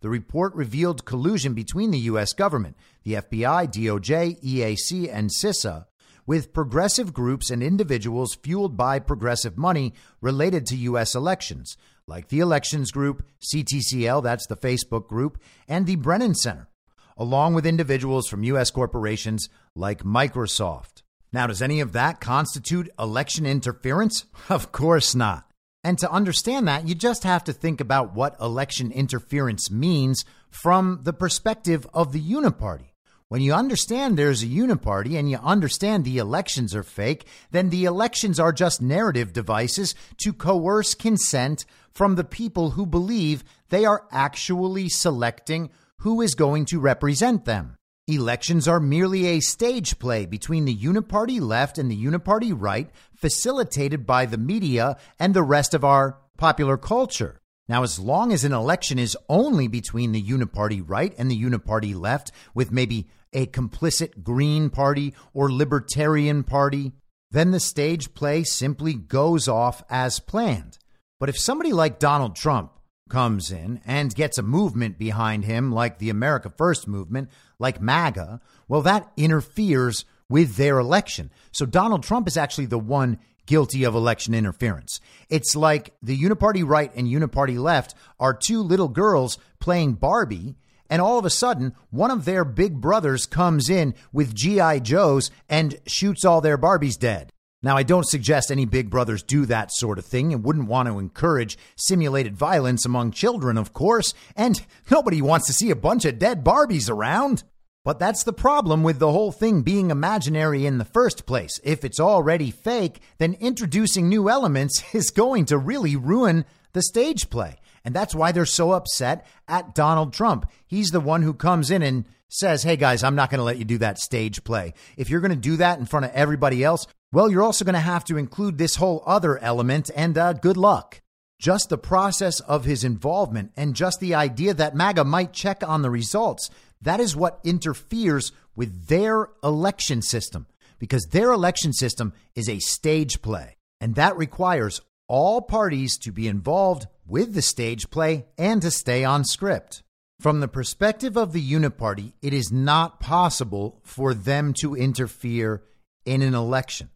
The report revealed collusion between the U.S. government, the FBI, DOJ, EAC, and CISA, with progressive groups and individuals fueled by progressive money related to U.S. elections, like the Elections Group, CTCL, that's the Facebook group, and the Brennan Center, along with individuals from U.S. corporations like Microsoft. Now, does any of that constitute election interference? Of course not. And to understand that, you just have to think about what election interference means from the perspective of the uniparty. When you understand there's a uniparty and you understand the elections are fake, then the elections are just narrative devices to coerce consent from the people who believe they are actually selecting who is going to represent them. Elections are merely a stage play between the uniparty left and the uniparty right, facilitated by the media and the rest of our popular culture. Now, as long as an election is only between the uniparty right and the uniparty left, with maybe a complicit Green Party or Libertarian Party, then the stage play simply goes off as planned. But if somebody like Donald Trump comes in and gets a movement behind him, like the America First movement, like MAGA, well, that interferes with their election. So Donald Trump is actually the one guilty of election interference. It's like the uniparty right and uniparty left are two little girls playing Barbie. And all of a sudden, one of their big brothers comes in with G.I. Joes and shoots all their Barbies dead. Now, I don't suggest any big brothers do that sort of thing and wouldn't want to encourage simulated violence among children, of course, and nobody wants to see a bunch of dead Barbies around. But that's the problem with the whole thing being imaginary in the first place. If it's already fake, then introducing new elements is going to really ruin the stage play. And that's why they're so upset at Donald Trump. He's the one who comes in and says, Hey guys, I'm not going to let you do that stage play. If you're going to do that in front of everybody else, well, you're also going to have to include this whole other element, and uh, good luck. Just the process of his involvement and just the idea that MAGA might check on the results, that is what interferes with their election system because their election system is a stage play. And that requires all parties to be involved with the stage play and to stay on script. From the perspective of the Uniparty, it is not possible for them to interfere in an election.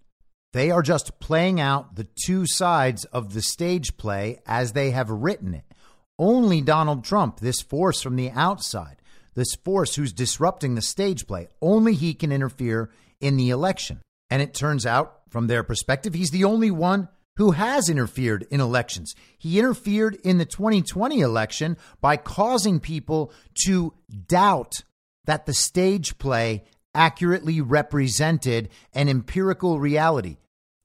They are just playing out the two sides of the stage play as they have written it. Only Donald Trump, this force from the outside, this force who's disrupting the stage play, only he can interfere in the election. And it turns out, from their perspective, he's the only one who has interfered in elections. He interfered in the 2020 election by causing people to doubt that the stage play accurately represented an empirical reality,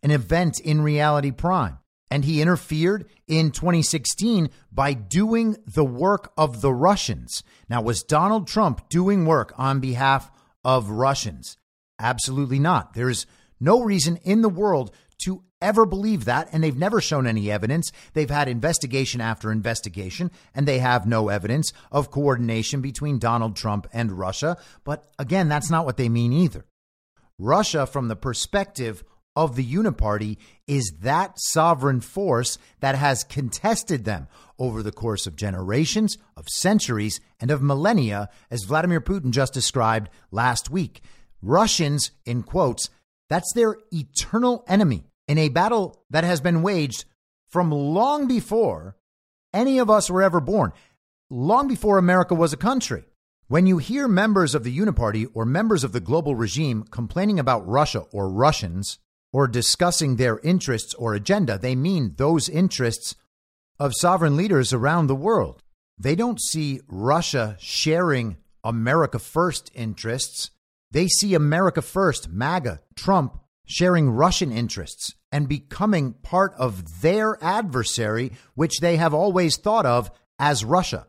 an event in reality prime. And he interfered in 2016 by doing the work of the Russians. Now, was Donald Trump doing work on behalf of Russians? Absolutely not. There's no reason in the world to ever believe that, and they've never shown any evidence. They've had investigation after investigation, and they have no evidence of coordination between Donald Trump and Russia. But again, that's not what they mean either. Russia, from the perspective of the Uniparty, is that sovereign force that has contested them over the course of generations, of centuries, and of millennia, as Vladimir Putin just described last week. Russians, in quotes, that's their eternal enemy in a battle that has been waged from long before any of us were ever born, long before America was a country. When you hear members of the Uniparty or members of the global regime complaining about Russia or Russians or discussing their interests or agenda, they mean those interests of sovereign leaders around the world. They don't see Russia sharing America First interests. They see America First, MAGA, Trump, sharing Russian interests and becoming part of their adversary, which they have always thought of as Russia.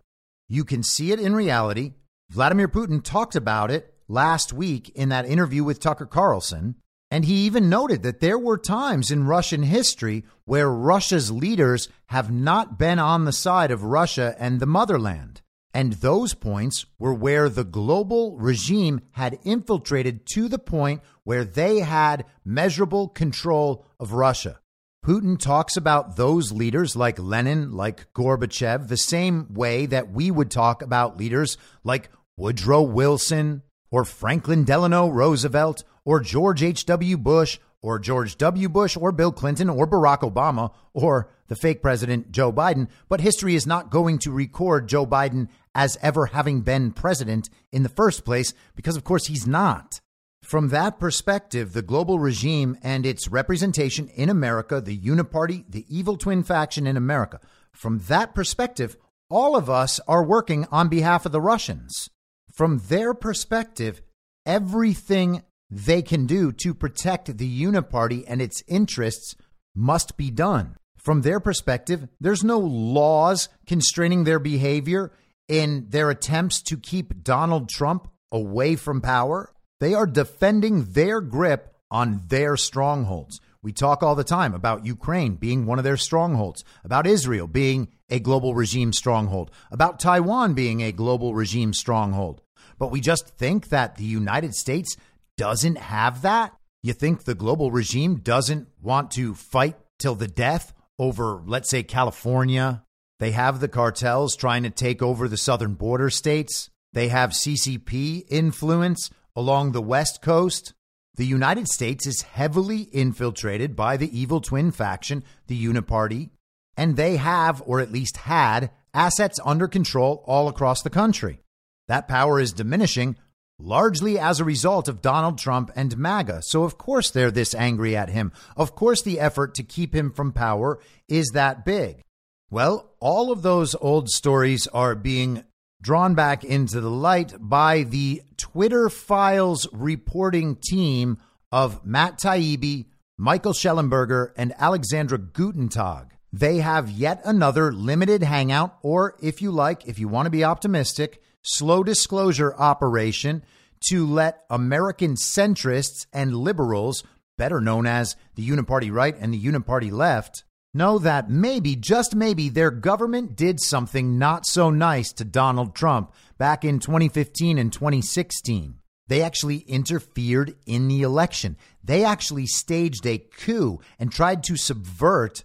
You can see it in reality. Vladimir Putin talked about it last week in that interview with Tucker Carlson. And he even noted that there were times in Russian history where Russia's leaders have not been on the side of Russia and the motherland. And those points were where the global regime had infiltrated to the point where they had measurable control of Russia. Putin talks about those leaders like Lenin, like Gorbachev, the same way that we would talk about leaders like Woodrow Wilson or Franklin Delano Roosevelt or George H.W. Bush or George W. Bush or Bill Clinton or Barack Obama or the fake president Joe Biden. But history is not going to record Joe Biden as ever having been president in the first place, because of course he's not. From that perspective, the global regime and its representation in America, the uniparty, the evil twin faction in America, from that perspective, all of us are working on behalf of the Russians. From their perspective, everything they can do to protect the uniparty and its interests must be done. From their perspective, there's no laws constraining their behavior in their attempts to keep Donald Trump away from power. They are defending their grip on their strongholds. We talk all the time about Ukraine being one of their strongholds, about Israel being a global regime stronghold, about Taiwan being a global regime stronghold. But we just think that the United States doesn't have that? You think the global regime doesn't want to fight till the death over, let's say, California, they have the cartels trying to take over the southern border states. They have CCP influence along the West Coast. The United States is heavily infiltrated by the evil twin faction, the Uniparty, and they have, or at least had, assets under control all across the country. That power is diminishing largely as a result of Donald Trump and MAGA. So, of course, they're this angry at him. Of course, the effort to keep him from power is that big. Well, all of those old stories are being drawn back into the light by the Twitter Files reporting team of Matt Taibbi, Michael Shellenberger, and Alexandra Gutentag. They have yet another limited hangout, or if you like, if you want to be optimistic, slow disclosure operation to let American centrists and liberals, better known as the Uniparty right and the Uniparty left, know that maybe, just maybe, their government did something not so nice to Donald Trump back in 2015 and 2016. They actually interfered in the election. They actually staged a coup and tried to subvert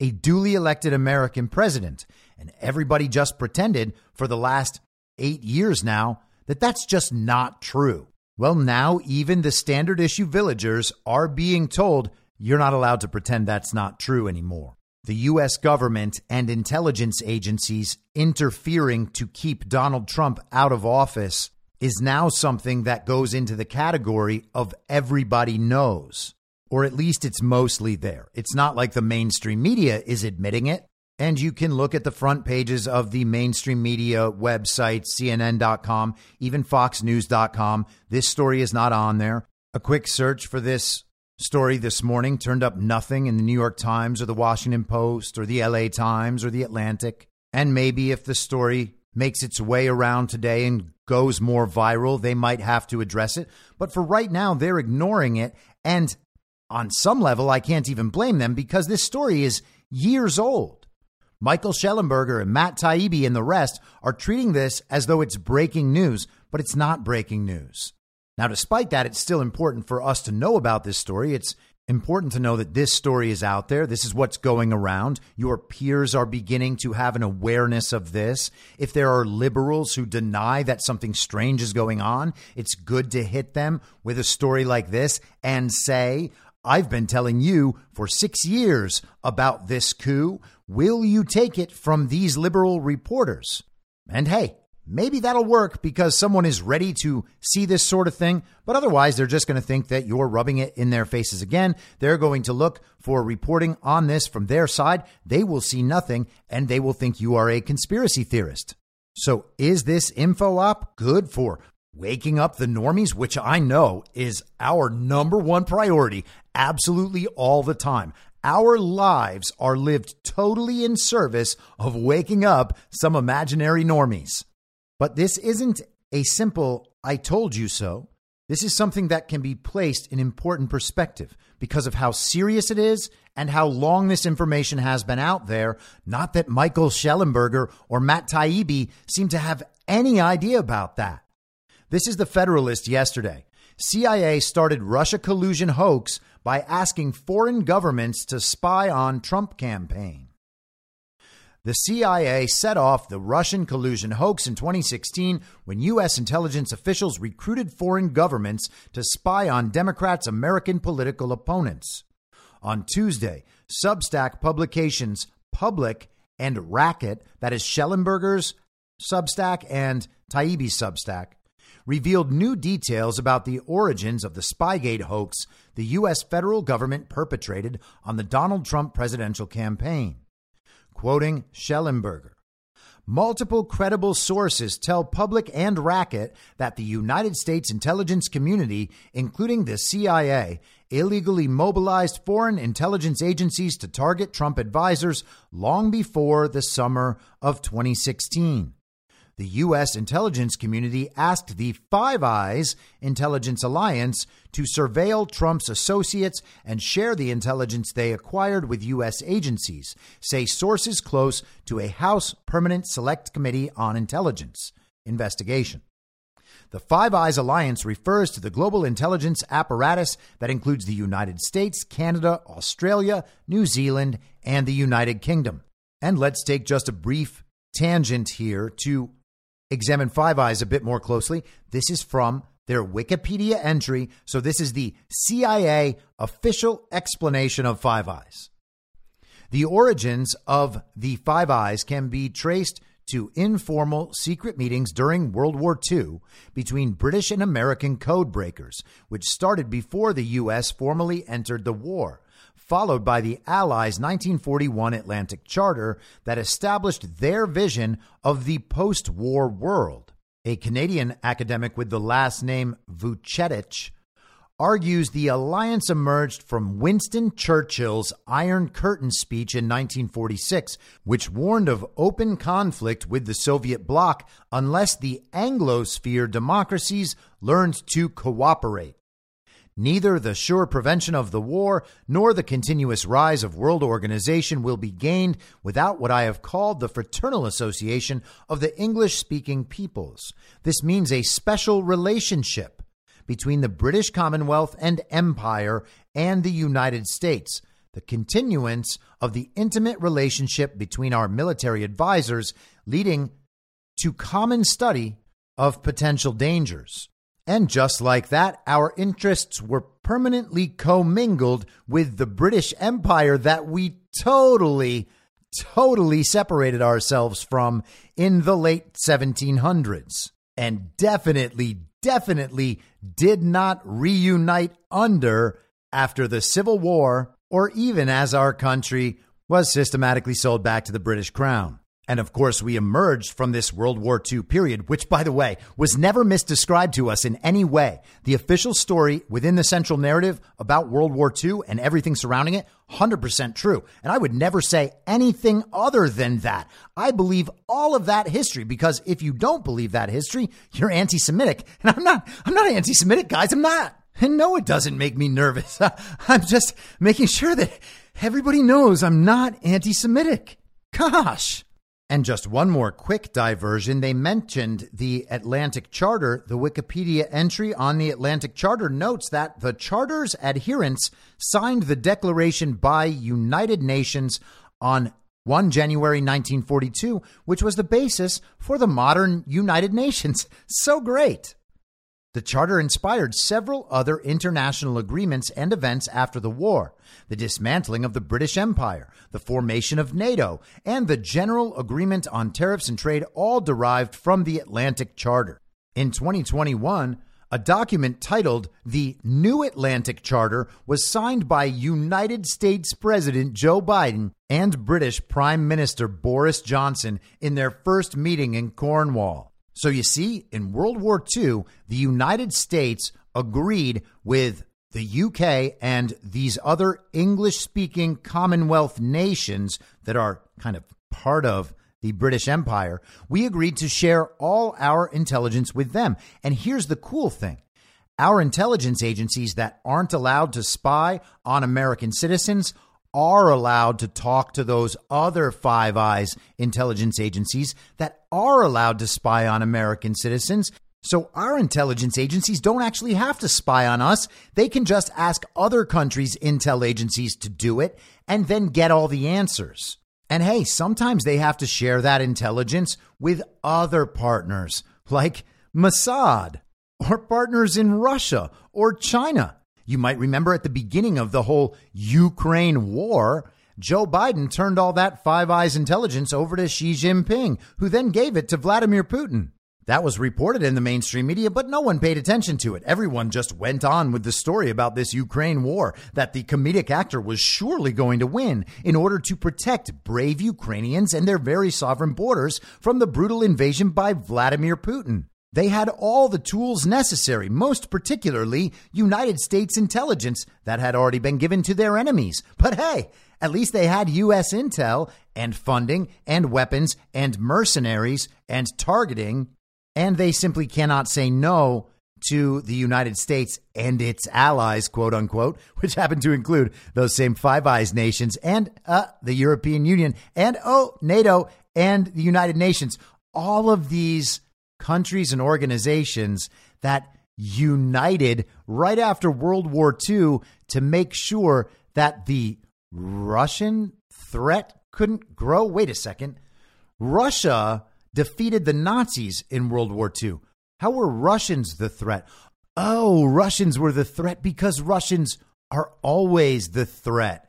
a duly elected American president. And everybody just pretended for the last eight years now that that's just not true. Well, now even the standard issue villagers are being told you're not allowed to pretend that's not true anymore. The U.S. government and intelligence agencies interfering to keep Donald Trump out of office is now something that goes into the category of everybody knows, or at least it's mostly there. It's not like the mainstream media is admitting it. And you can look at the front pages of the mainstream media websites, CNN.com, even FoxNews.com. This story is not on there. A quick search for this story this morning turned up nothing in the New York Times or the Washington Post or the LA Times or the Atlantic. And maybe if the story makes its way around today and goes more viral, they might have to address it. But for right now, they're ignoring it. And on some level, I can't even blame them because this story is years old. Michael Shellenberger and Matt Taibbi and the rest are treating this as though it's breaking news, but it's not breaking news. Now, despite that, it's still important for us to know about this story. It's important to know that this story is out there. This is what's going around. Your peers are beginning to have an awareness of this. If there are liberals who deny that something strange is going on, it's good to hit them with a story like this and say, I've been telling you for six years about this coup. Will you take it from these liberal reporters? And hey, Maybe that'll work because someone is ready to see this sort of thing, but otherwise they're just going to think that you're rubbing it in their faces again. They're going to look for reporting on this from their side. They will see nothing and they will think you are a conspiracy theorist. So is this info op good for waking up the normies, which I know is our number one priority absolutely all the time? Our lives are lived totally in service of waking up some imaginary normies. But this isn't a simple, I told you so. This is something that can be placed in important perspective because of how serious it is and how long this information has been out there. Not that Michael Shellenberger or Matt Taibbi seem to have any idea about that. This is the Federalist yesterday. CIA started Russia collusion hoax by asking foreign governments to spy on Trump campaign. The CIA set off the Russian collusion hoax in 2016 when U.S. intelligence officials recruited foreign governments to spy on Democrats' American political opponents. On Tuesday, Substack publications Public and Racket, that is Shellenberger's Substack and Taibbi's Substack, revealed new details about the origins of the Spygate hoax the U.S. federal government perpetrated on the Donald Trump presidential campaign. Quoting Shellenberger, Multiple credible sources tell Public and Racket that the United States intelligence community, including the CIA, illegally mobilized foreign intelligence agencies to target Trump advisors long before the summer of 2016 the U.S. intelligence community asked the Five Eyes Intelligence Alliance to surveil Trump's associates and share the intelligence they acquired with U.S. agencies, say sources close to a House Permanent Select Committee on Intelligence investigation. The Five Eyes Alliance refers to the global intelligence apparatus that includes the United States, Canada, Australia, New Zealand, and the United Kingdom. And let's take just a brief tangent here to examine Five Eyes a bit more closely. This is from their Wikipedia entry. So, this is the CIA official explanation of Five Eyes. The origins of the Five Eyes can be traced to informal secret meetings during World War II between British and American code breakers, which started before the U.S. formally entered the war followed by the Allies' 1941 Atlantic Charter that established their vision of the post war world. A Canadian academic with the last name Vucetic argues the alliance emerged from Winston Churchill's Iron Curtain speech in 1946, which warned of open conflict with the Soviet bloc unless the Anglosphere democracies learned to cooperate. Neither the sure prevention of the war nor the continuous rise of world organization will be gained without what I have called the fraternal association of the English speaking peoples. This means a special relationship between the British Commonwealth and Empire and the United States, the continuance of the intimate relationship between our military advisors leading to common study of potential dangers. And just like that, our interests were permanently commingled with the British Empire that we totally, totally separated ourselves from in the late 1700s. And definitely, definitely did not reunite under after the Civil War or even as our country was systematically sold back to the British Crown. And of course, we emerged from this World War II period, which, by the way, was never misdescribed to us in any way. The official story within the central narrative about World War II and everything surrounding it, 100% true. And I would never say anything other than that. I believe all of that history because if you don't believe that history, you're anti Semitic. And I'm not, I'm not anti Semitic, guys. I'm not. And no, it doesn't make me nervous. I'm just making sure that everybody knows I'm not anti Semitic. Gosh. And just one more quick diversion. They mentioned the Atlantic Charter. The Wikipedia entry on the Atlantic Charter notes that the Charter's adherents signed the declaration by United Nations on 1 January 1942, which was the basis for the modern United Nations. So great. The charter inspired several other international agreements and events after the war the dismantling of the British Empire, the formation of NATO, and the General Agreement on Tariffs and Trade, all derived from the Atlantic Charter. In 2021, a document titled the New Atlantic Charter was signed by United States President Joe Biden and British Prime Minister Boris Johnson in their first meeting in Cornwall. So you see, in World War II, the United States agreed with the UK and these other English speaking Commonwealth nations that are kind of part of the British Empire. We agreed to share all our intelligence with them. And here's the cool thing our intelligence agencies that aren't allowed to spy on American citizens are allowed to talk to those other Five Eyes intelligence agencies that are allowed to spy on American citizens. So our intelligence agencies don't actually have to spy on us. They can just ask other countries' intel agencies to do it and then get all the answers. And hey, sometimes they have to share that intelligence with other partners like Mossad or partners in Russia or China. You might remember at the beginning of the whole Ukraine war, Joe Biden turned all that Five Eyes intelligence over to Xi Jinping, who then gave it to Vladimir Putin. That was reported in the mainstream media, but no one paid attention to it. Everyone just went on with the story about this Ukraine war that the comedic actor was surely going to win in order to protect brave Ukrainians and their very sovereign borders from the brutal invasion by Vladimir Putin. They had all the tools necessary, most particularly United States intelligence that had already been given to their enemies. But hey, at least they had U.S. intel and funding and weapons and mercenaries and targeting, and they simply cannot say no to the United States and its allies, quote unquote, which happen to include those same Five Eyes nations and uh, the European Union and, oh, NATO and the United Nations. All of these countries and organizations that united right after World War II to make sure that the Russian threat couldn't grow. Wait a second. Russia defeated the Nazis in World War II. How were Russians the threat? Oh, Russians were the threat because Russians are always the threat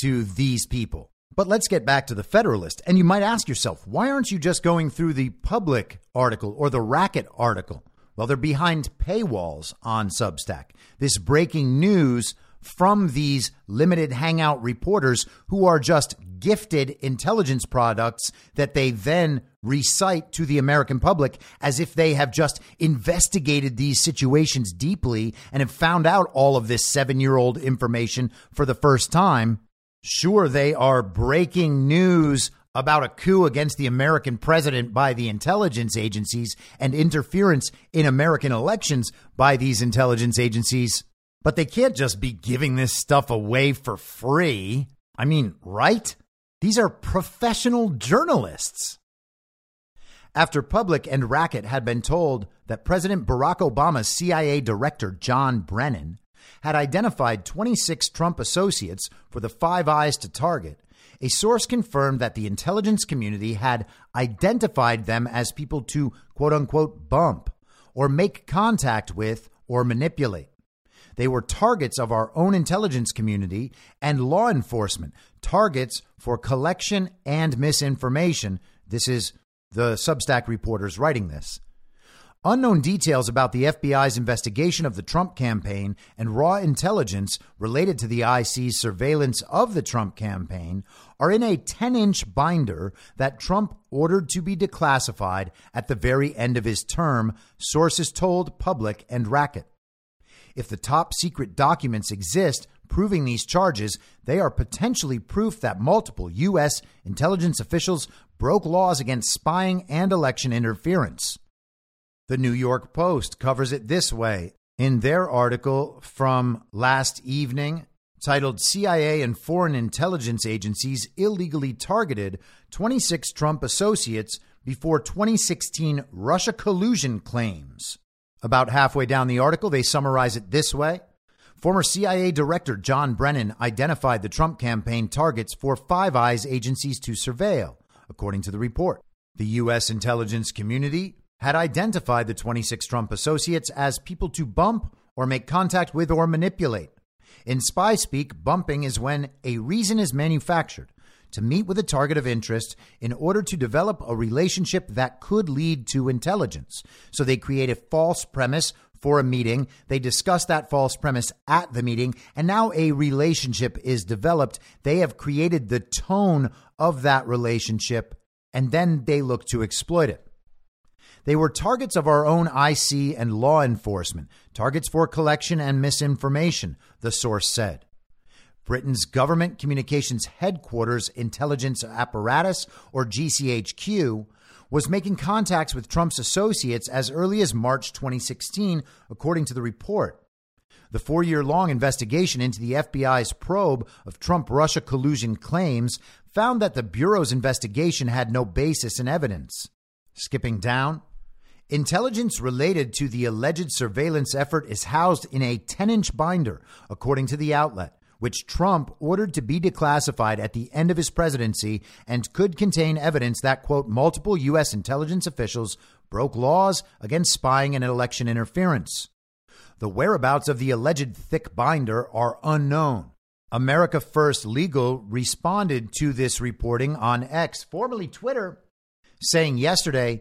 to these people. But let's get back to the Federalist. And you might ask yourself, why aren't you just going through the public article or the racket article? Well, they're behind paywalls on Substack. This breaking news from these limited hangout reporters who are just gifted intelligence products that they then recite to the American public as if they have just investigated these situations deeply and have found out all of this seven year old information for the first time. Sure, they are breaking news about a coup against the American president by the intelligence agencies and interference in American elections by these intelligence agencies. But they can't just be giving this stuff away for free. I mean, right? These are professional journalists. After Public and Racket had been told that President Barack Obama's CIA Director John Brennan had identified 26 Trump associates for the Five Eyes to target. a source confirmed that the intelligence community had identified them as people to quote unquote bump or make contact with or manipulate. They were targets of our own intelligence community and law enforcement, targets for collection and misinformation. This is the Substack reporters writing this. Unknown details about the FBI's investigation of the Trump campaign and raw intelligence related to the IC's surveillance of the Trump campaign are in a 10 inch binder that Trump ordered to be declassified at the very end of his term, sources told Public and Racket. If the top secret documents exist proving these charges, they are potentially proof that multiple U.S. intelligence officials broke laws against spying and election interference. The New York Post covers it this way in their article from last evening titled CIA and Foreign Intelligence Agencies Illegally Targeted 26 Trump Associates Before 2016 Russia Collusion Claims. About halfway down the article, they summarize it this way Former CIA Director John Brennan identified the Trump campaign targets for Five Eyes agencies to surveil, according to the report. The U.S. intelligence community had identified the 26 Trump associates as people to bump or make contact with or manipulate. In spy speak, bumping is when a reason is manufactured to meet with a target of interest in order to develop a relationship that could lead to intelligence. So they create a false premise for a meeting. They discuss that false premise at the meeting, and now a relationship is developed. They have created the tone of that relationship, and then they look to exploit it. They were targets of our own IC and law enforcement, targets for collection and misinformation, the source said. Britain's Government Communications Headquarters Intelligence Apparatus, or GCHQ, was making contacts with Trump's associates as early as March 2016, according to the report. The four year long investigation into the FBI's probe of Trump Russia collusion claims found that the Bureau's investigation had no basis in evidence. Skipping down, Intelligence related to the alleged surveillance effort is housed in a 10 inch binder, according to the outlet, which Trump ordered to be declassified at the end of his presidency and could contain evidence that, quote, multiple U.S. intelligence officials broke laws against spying and election interference. The whereabouts of the alleged thick binder are unknown. America First Legal responded to this reporting on X, formerly Twitter, saying yesterday,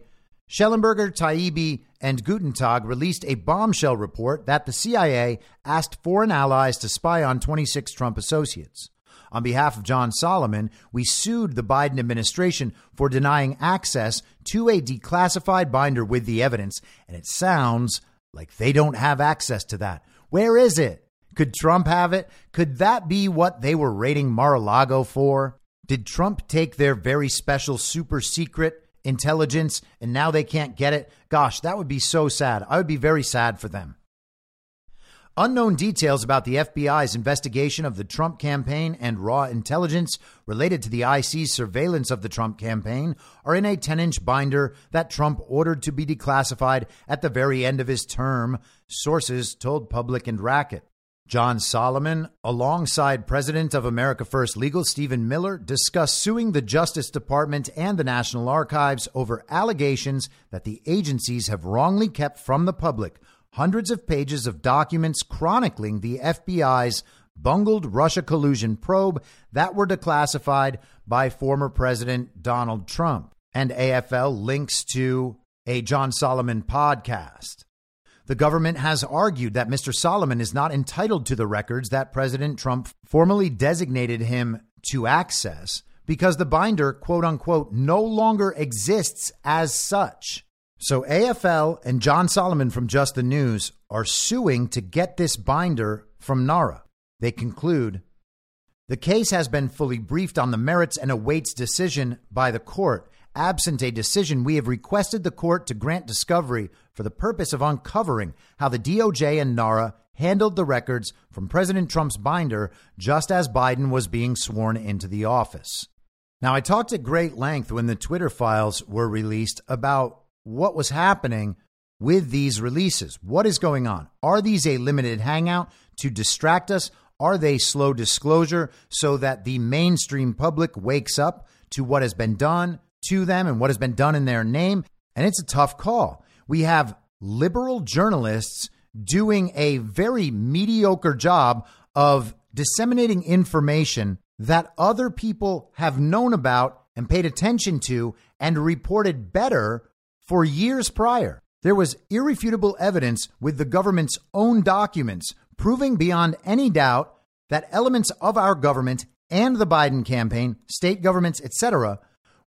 Shellenberger, Taibbi, and Gutentag released a bombshell report that the CIA asked foreign allies to spy on 26 Trump associates. On behalf of John Solomon, we sued the Biden administration for denying access to a declassified binder with the evidence, and it sounds like they don't have access to that. Where is it? Could Trump have it? Could that be what they were raiding Mar a Lago for? Did Trump take their very special super secret intelligence and now they can't get it. Gosh, that would be so sad. I would be very sad for them. Unknown details about the FBI's investigation of the Trump campaign and raw intelligence related to the IC's surveillance of the Trump campaign are in a 10 inch binder that Trump ordered to be declassified at the very end of his term, sources told Public and Racket. John Solomon, alongside President of America First Legal Stephen Miller, discussed suing the Justice Department and the National Archives over allegations that the agencies have wrongly kept from the public hundreds of pages of documents chronicling the FBI's bungled Russia collusion probe that were declassified by former President Donald Trump. And AFL links to a John Solomon podcast. The government has argued that Mr. Solomon is not entitled to the records that President Trump formally designated him to access because the binder, quote unquote, no longer exists as such. So AFL and John Solomon from Just the News are suing to get this binder from NARA. They conclude the case has been fully briefed on the merits and awaits decision by the court. Absent a decision, we have requested the court to grant discovery for the purpose of uncovering how the DOJ and NARA handled the records from President Trump's binder just as Biden was being sworn into the office. Now, I talked at great length when the Twitter files were released about what was happening with these releases. What is going on? Are these a limited hangout to distract us? Are they slow disclosure so that the mainstream public wakes up to what has been done to them and what has been done in their name? And it's a tough call. We have liberal journalists doing a very mediocre job of disseminating information that other people have known about and paid attention to and reported better for years prior. There was irrefutable evidence with the government's own documents proving beyond any doubt that elements of our government and the Biden campaign, state governments, etc.,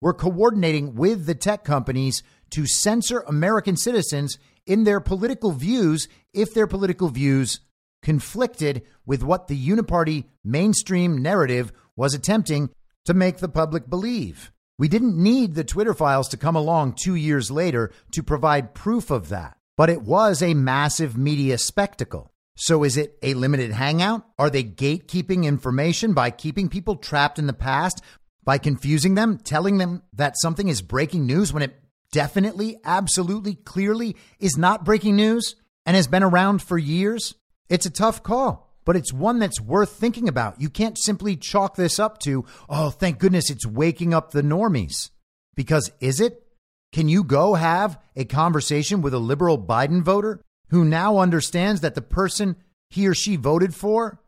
were coordinating with the tech companies to censor American citizens in their political views if their political views conflicted with what the uniparty mainstream narrative was attempting to make the public believe. We didn't need the Twitter files to come along two years later to provide proof of that, but it was a massive media spectacle. So is it a limited hangout? Are they gatekeeping information by keeping people trapped in the past, by confusing them, telling them that something is breaking news when it definitely, absolutely, clearly is not breaking news and has been around for years? It's a tough call, but it's one that's worth thinking about. You can't simply chalk this up to, oh, thank goodness it's waking up the normies. Because is it? Can you go have a conversation with a liberal Biden voter who now understands that the person he or she voted for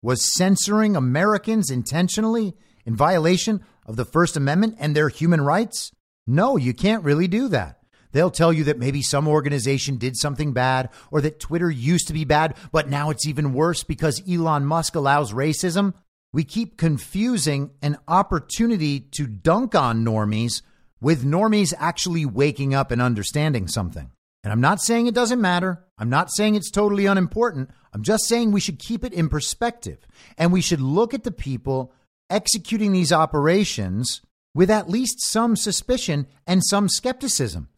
was censoring Americans intentionally in violation of the First Amendment and their human rights? No, you can't really do that. They'll tell you that maybe some organization did something bad or that Twitter used to be bad, but now it's even worse because Elon Musk allows racism. We keep confusing an opportunity to dunk on normies with normies actually waking up and understanding something. And I'm not saying it doesn't matter. I'm not saying it's totally unimportant. I'm just saying we should keep it in perspective and we should look at the people executing these operations with at least some suspicion and some skepticism.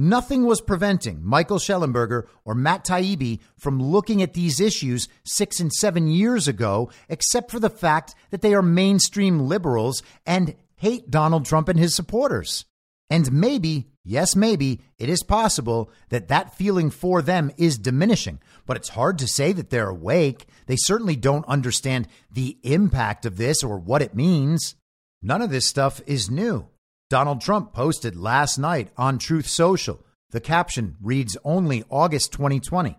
Nothing was preventing Michael Shellenberger or Matt Taibbi from looking at these issues six and seven years ago, except for the fact that they are mainstream liberals and hate Donald Trump and his supporters. And maybe, yes, maybe, it is possible that that feeling for them is diminishing, but it's hard to say that they're awake. They certainly don't understand the impact of this or what it means. None of this stuff is new. Donald Trump posted last night on Truth Social. The caption reads only August 2020.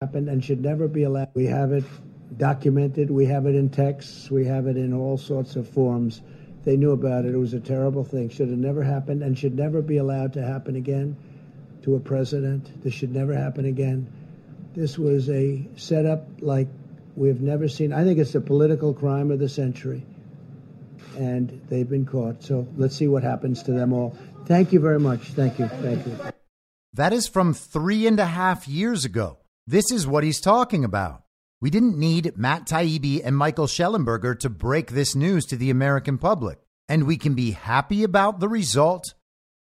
Happened and should never be allowed. We have it documented, we have it in texts, we have it in all sorts of forms. They knew about it. It was a terrible thing. Should have never happened and should never be allowed to happen again to a president. This should never happen again. This was a setup like we've never seen. I think it's the political crime of the century. And they've been caught. So let's see what happens to them all. Thank you very much. Thank you. Thank you. That is from three and a half years ago. This is what he's talking about. We didn't need Matt Taibbi and Michael Shellenberger to break this news to the American public. And we can be happy about the result.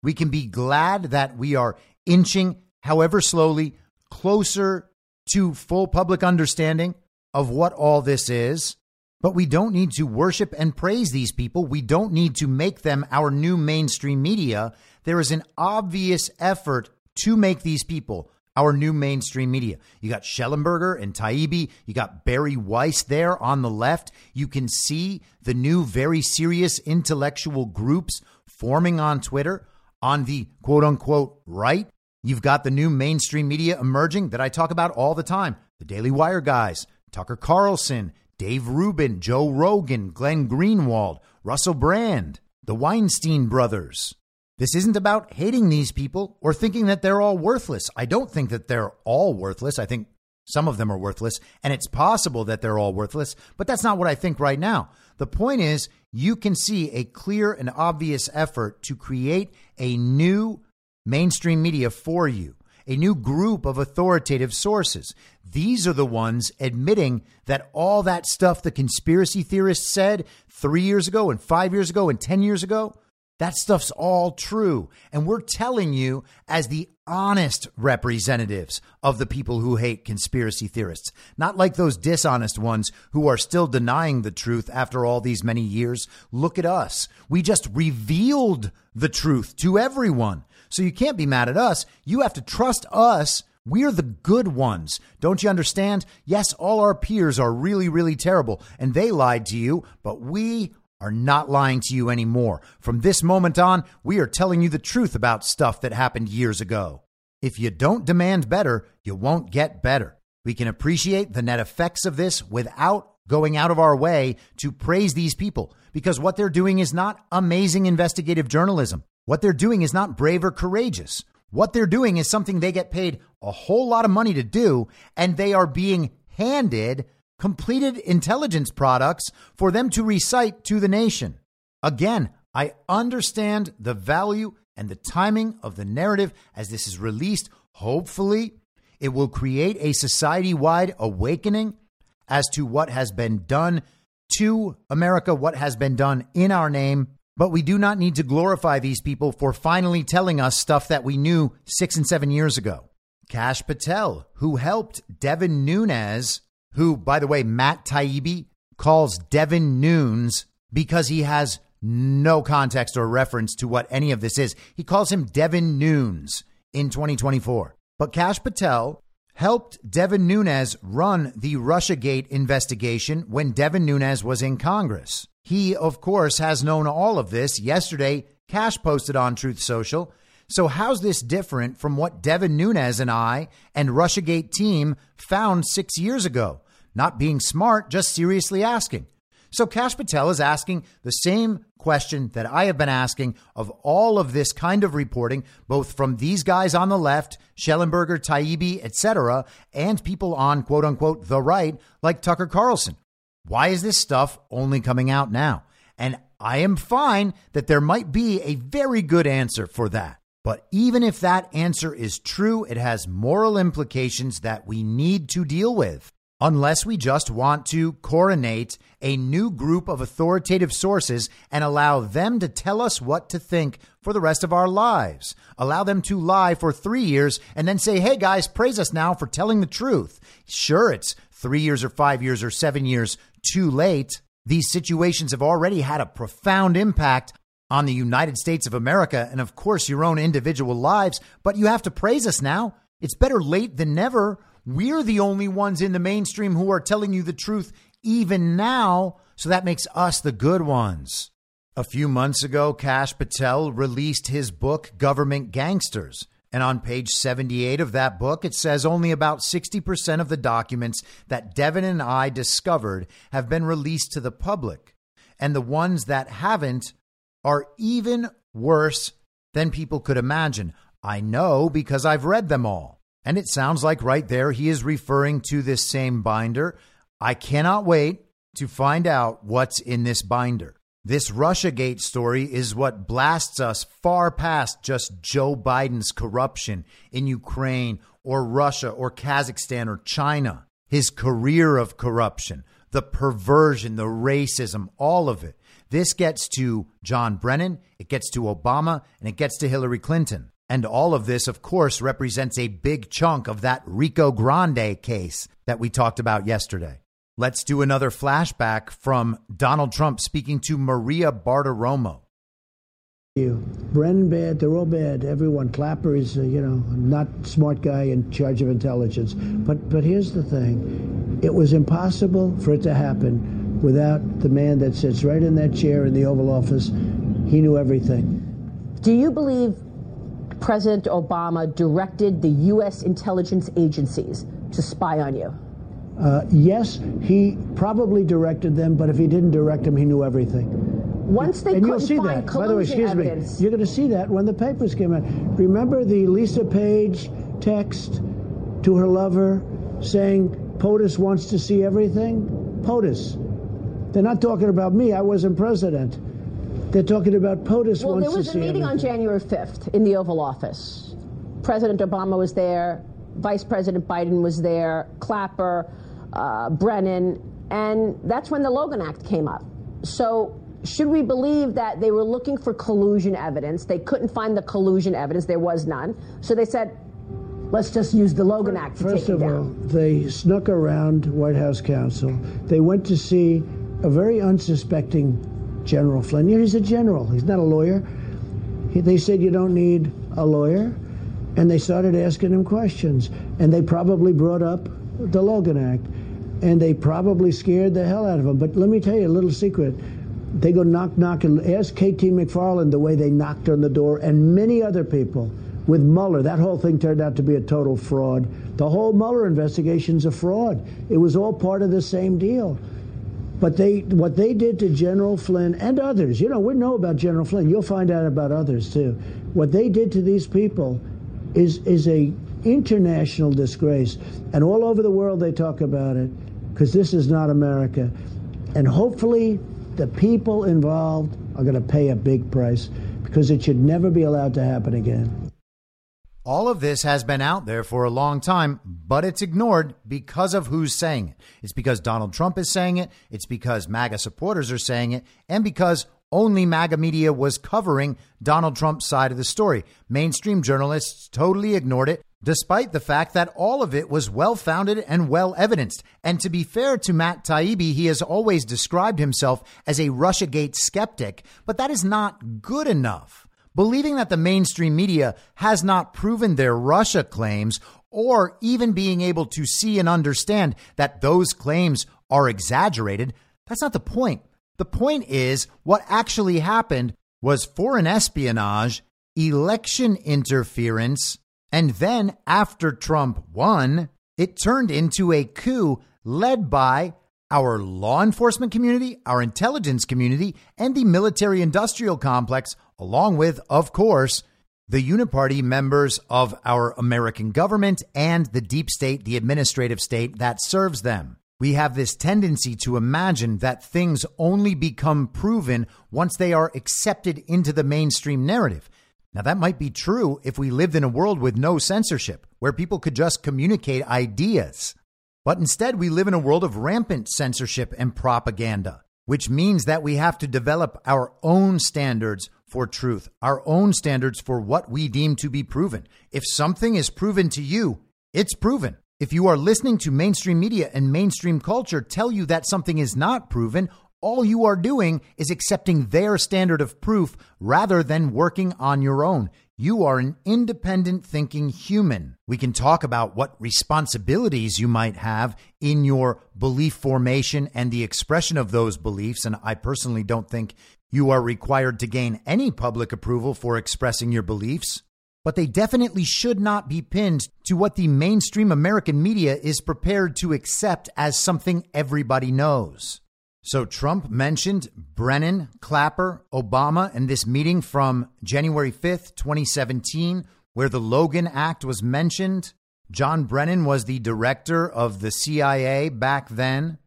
We can be glad that we are inching, however slowly, closer to full public understanding of what all this is. But we don't need to worship and praise these people. We don't need to make them our new mainstream media. There is an obvious effort to make these people our new mainstream media. You got Shellenberger and Taibbi. You got Bari Weiss there on the left. You can see the new, very serious intellectual groups forming on Twitter on the quote unquote right. You've got the new mainstream media emerging that I talk about all the time the Daily Wire guys, Tucker Carlson, Dave Rubin, Joe Rogan, Glenn Greenwald, Russell Brand, the Weinstein brothers. This isn't about hating these people or thinking that they're all worthless. I don't think that they're all worthless. I think some of them are worthless, and it's possible that they're all worthless, but that's not what I think right now. The point is, you can see a clear and obvious effort to create a new mainstream media for you, a new group of authoritative sources. These are the ones admitting that all that stuff the conspiracy theorists said three years ago, and five years ago, and 10 years ago that stuff's all true. And we're telling you, as the honest representatives of the people who hate conspiracy theorists, not like those dishonest ones who are still denying the truth after all these many years. Look at us. We just revealed the truth to everyone. So you can't be mad at us. You have to trust us We're the good ones. Don't you understand? Yes, all our peers are really, really terrible and they lied to you, but we are not lying to you anymore. From this moment on, we are telling you the truth about stuff that happened years ago. If you don't demand better, you won't get better. We can appreciate the net effects of this without going out of our way to praise these people because what they're doing is not amazing investigative journalism. What they're doing is not brave or courageous. What they're doing is something they get paid a whole lot of money to do, and they are being handed completed intelligence products for them to recite to the nation. Again, I understand the value and the timing of the narrative as this is released. Hopefully, it will create a society wide awakening as to what has been done to America, what has been done in our name. But we do not need to glorify these people for finally telling us stuff that we knew six and seven years ago. Kash Patel, who helped Devin Nunes, who, by the way, Matt Taibbi calls Devin Nunes because he has no context or reference to what any of this is. He calls him Devin Nunes in 2024. But Kash Patel helped Devin Nunes run the Russiagate investigation when Devin Nunes was in Congress. He, of course, has known all of this. Yesterday, Kash posted on Truth Social. So, how's this different from what Devin Nunes and I and Russiagate team found six years ago? Not being smart, just seriously asking. So Kash Patel is asking the same question that I have been asking of all of this kind of reporting, both from these guys on the left, Shellenberger, Taibbi, etc., and people on quote unquote the right, like Tucker Carlson. Why is this stuff only coming out now? And I am fine that there might be a very good answer for that. But even if that answer is true, it has moral implications that we need to deal with unless we just want to coronate a new group of authoritative sources and allow them to tell us what to think for the rest of our lives. Allow them to lie for three years and then say, hey guys, praise us now for telling the truth. Sure, it's three years or five years or seven years too late. These situations have already had a profound impact on the United States of America and, of course, your own individual lives, but you have to praise us now. It's better late than never. We're the only ones in the mainstream who are telling you the truth even now, so that makes us the good ones. A few months ago, Kash Patel released his book, Government Gangsters. And on page 78 of that book, it says only about 60% of the documents that Devin and I discovered have been released to the public. And the ones that haven't are even worse than people could imagine. I know because I've read them all. And it sounds like right there he is referring to this same binder. I cannot wait to find out what's in this binder. This Russiagate story is what blasts us far past just Joe Biden's corruption in Ukraine or Russia or Kazakhstan or China. His career of corruption, the perversion, the racism, all of it. This gets to John Brennan, it gets to Obama, and it gets to Hillary Clinton. And all of this, of course, represents a big chunk of that Rico Grande case that we talked about yesterday. Let's do another flashback from Donald Trump speaking to Maria Bartiromo. You. Brennan bad, they're all bad. Everyone. Clapper is, uh, you know, not smart guy in charge of intelligence. But but here's the thing: it was impossible for it to happen without the man that sits right in that chair in the Oval Office. He knew everything. Do you believe President Obama directed the U.S. intelligence agencies to spy on you? Uh, yes, he probably directed them, but if he didn't direct them, he knew everything. Once they and you'll see that. By the way, excuse evidence. me, you're going to see that when the papers came out. Remember the Lisa Page text to her lover saying POTUS wants to see everything? POTUS. They're not talking about me. I wasn't president. They're talking about POTUS well, there was a meeting on. January 5th in the Oval Office. President Obama was there. Vice President Biden was there. Clapper, uh, Brennan, and that's when the Logan Act came up. So should we believe that they were looking for collusion evidence? They couldn't find the collusion evidence. There was none. So they said, let's just use the Logan Act to First take of all, down. they snuck around White House counsel. They went to see a very unsuspecting General Flynn. He's a general. He's not a lawyer. He, they said you don't need a lawyer, and they started asking him questions. And they probably brought up the Logan Act. And they probably scared the hell out of him. But let me tell you a little secret. They go knock, knock, and ask KT McFarland the way they knocked on the door, and many other people with Mueller. That whole thing turned out to be a total fraud. The whole Mueller investigation's a fraud. It was all part of the same deal. But they, what they did to General Flynn and others, you know, we know about General Flynn. You'll find out about others too. What they did to these people is is a international disgrace, and all over the world they talk about it because this is not America, and hopefully the people involved are going to pay a big price because it should never be allowed to happen again. All of this has been out there for a long time, but it's ignored because of who's saying it. It's because Donald Trump is saying it, it's because MAGA supporters are saying it, and because only MAGA media was covering Donald Trump's side of the story. Mainstream journalists totally ignored it, despite the fact that all of it was well founded and well evidenced. And to be fair to Matt Taibbi, he has always described himself as a Russiagate skeptic, but that is not good enough. Believing that the mainstream media has not proven their Russia claims or even being able to see and understand that those claims are exaggerated, that's not the point. The point is what actually happened was foreign espionage, election interference, and then after Trump won, it turned into a coup led by our law enforcement community, our intelligence community, and the military industrial complex, along with, of course, the uniparty members of our American government and the deep state, the administrative state that serves them. We have this tendency to imagine that things only become proven once they are accepted into the mainstream narrative. Now, that might be true if we lived in a world with no censorship, where people could just communicate ideas. But instead, we live in a world of rampant censorship and propaganda, which means that we have to develop our own standards for truth, our own standards for what we deem to be proven. If something is proven to you, it's proven. If you are listening to mainstream media and mainstream culture tell you that something is not proven, all you are doing is accepting their standard of proof rather than working on your own. You are an independent thinking human. We can talk about what responsibilities you might have in your belief formation and the expression of those beliefs. And I personally don't think you are required to gain any public approval for expressing your beliefs. But they definitely should not be pinned to what the mainstream American media is prepared to accept as something everybody knows. So Trump mentioned Brennan, Clapper, Obama, and this meeting from January 5th, 2017, where the Logan Act was mentioned. John Brennan was the director of the CIA back then.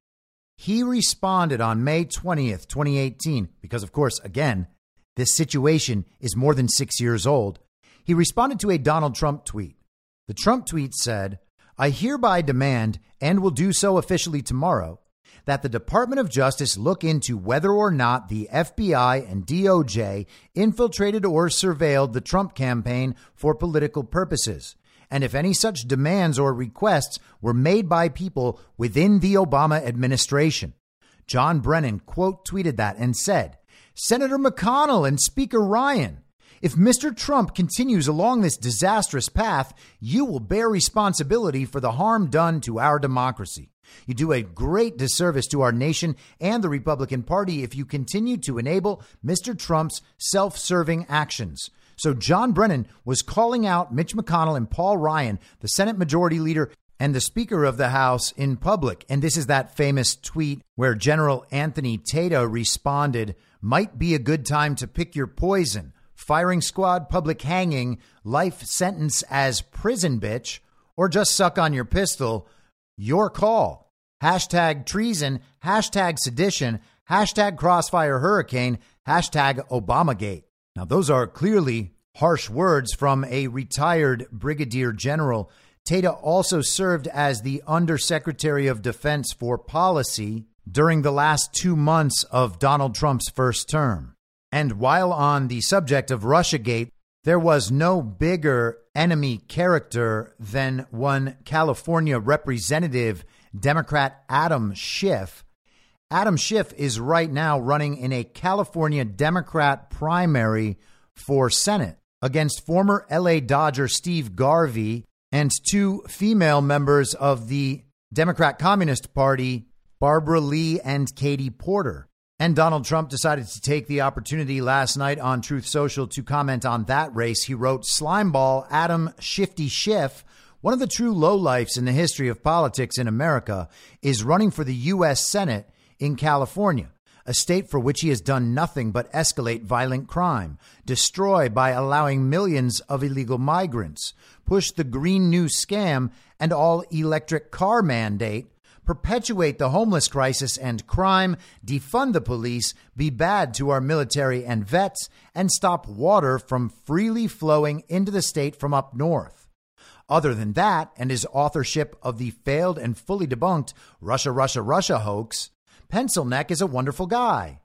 He responded on May 20th, 2018, because, of course, again, this situation is more than six years old. He responded to a Donald Trump tweet. The Trump tweet said, I hereby demand, and will do so officially tomorrow, that the Department of Justice look into whether or not the FBI and DOJ infiltrated or surveilled the Trump campaign for political purposes. And if any such demands or requests were made by people within the Obama administration. John Brennan quote tweeted that and said, Senator McConnell and Speaker Ryan, if Mr. Trump continues along this disastrous path, you will bear responsibility for the harm done to our democracy. You do a great disservice to our nation and the Republican Party if you continue to enable Mr. Trump's self serving actions. So, John Brennan was calling out Mitch McConnell and Paul Ryan, the Senate Majority Leader and the Speaker of the House, in public. And this is that famous tweet where General Anthony Tata responded, Might be a good time to pick your poison. Firing squad, public hanging, life sentence as prison bitch, or just suck on your pistol. Your call. Hashtag treason, hashtag sedition, hashtag crossfire hurricane, hashtag Obamagate. Now, those are clearly harsh words from a retired brigadier general. Tata also served as the Undersecretary of Defense for Policy during the last two months of Donald Trump's first term. And while on the subject of Russiagate, there was no bigger enemy character than one California representative, Democrat Adam Schiff. Adam Schiff is right now running in a California Democrat primary for Senate. against former LA Dodger Steve Garvey and two female members of the Democrat Communist Party, Barbara Lee and Katie Porter. And Donald Trump decided to take the opportunity last night on Truth Social to comment on that race. He wrote, Slimeball Adam Shifty Schiff, one of the true lowlifes in the history of politics in America, is running for the U.S. Senate in California, a state for which he has done nothing but escalate violent crime, destroy by allowing millions of illegal migrants, push the Green New Scam and all electric car mandate, perpetuate the homeless crisis and crime, defund the police, be bad to our military and vets, and stop water from freely flowing into the state from up north. Other than that, and his authorship of the failed and fully debunked Russia, Russia, Russia hoax, Pencil Neck is a wonderful guy.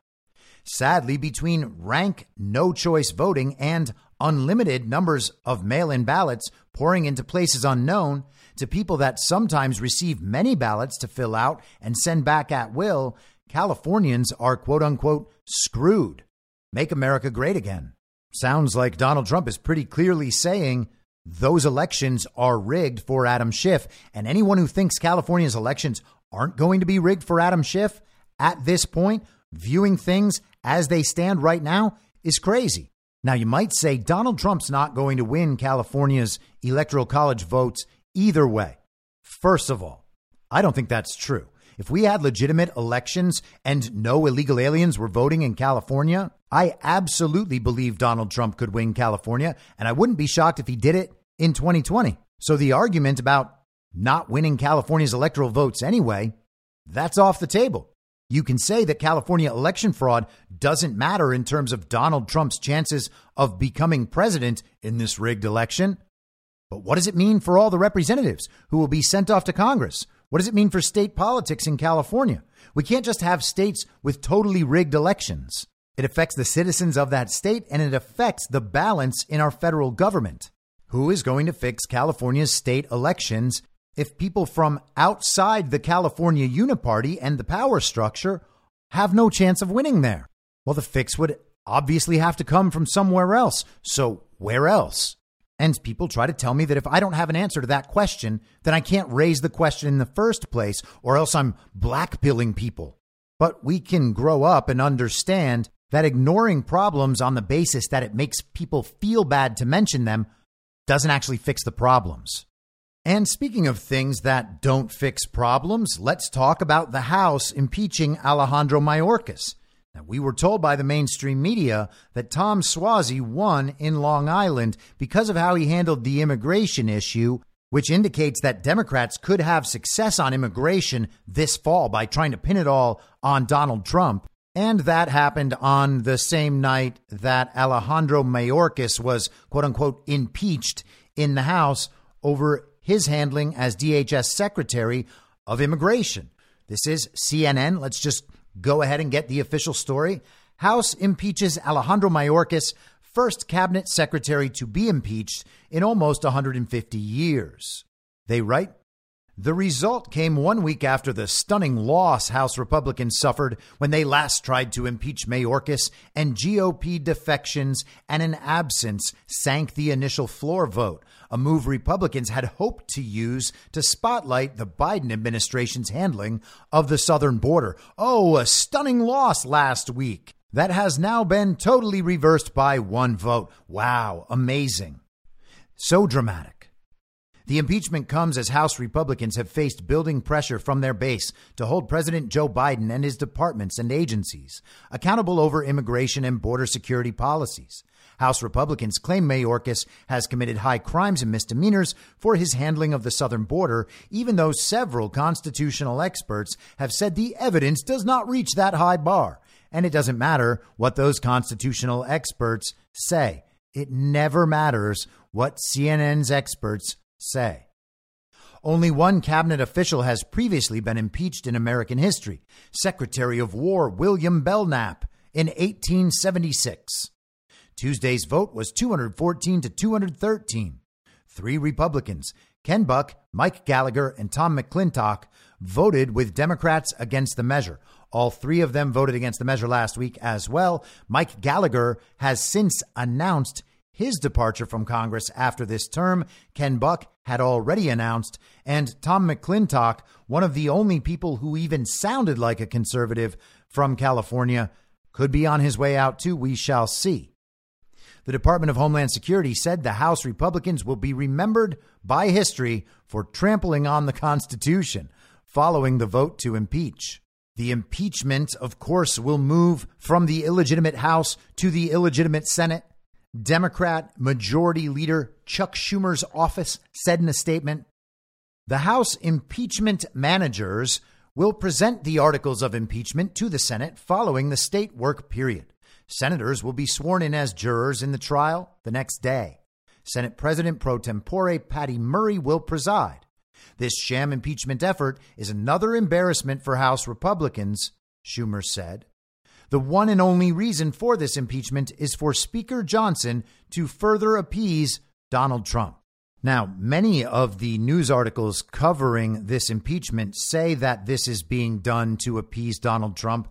Sadly, between rank no choice voting and unlimited numbers of mail in ballots pouring into places unknown, to people that sometimes receive many ballots to fill out and send back at will, Californians are quote unquote screwed. Make America great again. Sounds like Donald Trump is pretty clearly saying those elections are rigged for Adam Schiff. And anyone who thinks California's elections aren't going to be rigged for Adam Schiff at this point, viewing things as they stand right now, is crazy. Now, you might say Donald Trump's not going to win California's electoral college votes either way. First of all, I don't think that's true. If we had legitimate elections and no illegal aliens were voting in California, I absolutely believe Donald Trump could win California, and I wouldn't be shocked if he did it in 2020. So the argument about not winning California's electoral votes anyway, that's off the table. You can say that California election fraud doesn't matter in terms of Donald Trump's chances of becoming president in this rigged election. But what does it mean for all the representatives who will be sent off to Congress? What does it mean for state politics in California? We can't just have states with totally rigged elections. It affects the citizens of that state and it affects the balance in our federal government. Who is going to fix California's state elections if people from outside the California Uniparty and the power structure have no chance of winning there? Well, the fix would obviously have to come from somewhere else. So, where else? And people try to tell me that if I don't have an answer to that question, then I can't raise the question in the first place, or else I'm blackpilling people. But we can grow up and understand that ignoring problems on the basis that it makes people feel bad to mention them doesn't actually fix the problems. And speaking of things that don't fix problems, let's talk about the House impeaching Alejandro Mayorkas. Now, we were told by the mainstream media that Tom Suozzi won in Long Island because of how he handled the immigration issue, which indicates that Democrats could have success on immigration this fall by trying to pin it all on Donald Trump. And that happened on the same night that Alejandro Mayorkas was, quote unquote, impeached in the House over his handling as DHS Secretary of Immigration. This is CNN. Let's just Go ahead and get the official story. House impeaches Alejandro Mayorkas, first cabinet secretary to be impeached in almost 150 years. They write The result came one week after the stunning loss House Republicans suffered when they last tried to impeach Mayorkas, and GOP defections and an absence sank the initial floor vote a move Republicans had hoped to use to spotlight the Biden administration's handling of the southern border. Oh, a stunning loss last week. That has now been totally reversed by one vote. Wow, amazing. So dramatic. The impeachment comes as House Republicans have faced building pressure from their base to hold President Joe Biden and his departments and agencies accountable over immigration and border security policies. House Republicans claim Mayorkas has committed high crimes and misdemeanors for his handling of the southern border, even though several constitutional experts have said the evidence does not reach that high bar. And it doesn't matter what those constitutional experts say. It never matters what CNN's experts say. Only one cabinet official has previously been impeached in American history Secretary of War William Belknap in 1876. Tuesday's vote was 214 to 213. Three Republicans, Ken Buck, Mike Gallagher, and Tom McClintock, voted with Democrats against the measure. All three of them voted against the measure last week as well. Mike Gallagher has since announced his departure from Congress after this term, Ken Buck had already announced, and Tom McClintock, one of the only people who even sounded like a conservative from California, could be on his way out too. We shall see. The Department of Homeland Security said the House Republicans will be remembered by history for trampling on the Constitution following the vote to impeach. The impeachment, of course, will move from the illegitimate House to the illegitimate Senate. Democrat Majority Leader Chuck Schumer's office said in a statement The House impeachment managers will present the articles of impeachment to the Senate following the state work period. Senators will be sworn in as jurors in the trial the next day. Senate President pro tempore Patty Murray will preside. This sham impeachment effort is another embarrassment for House Republicans, Schumer said. The one and only reason for this impeachment is for Speaker Johnson to further appease Donald Trump. Now, many of the news articles covering this impeachment say that this is being done to appease Donald Trump.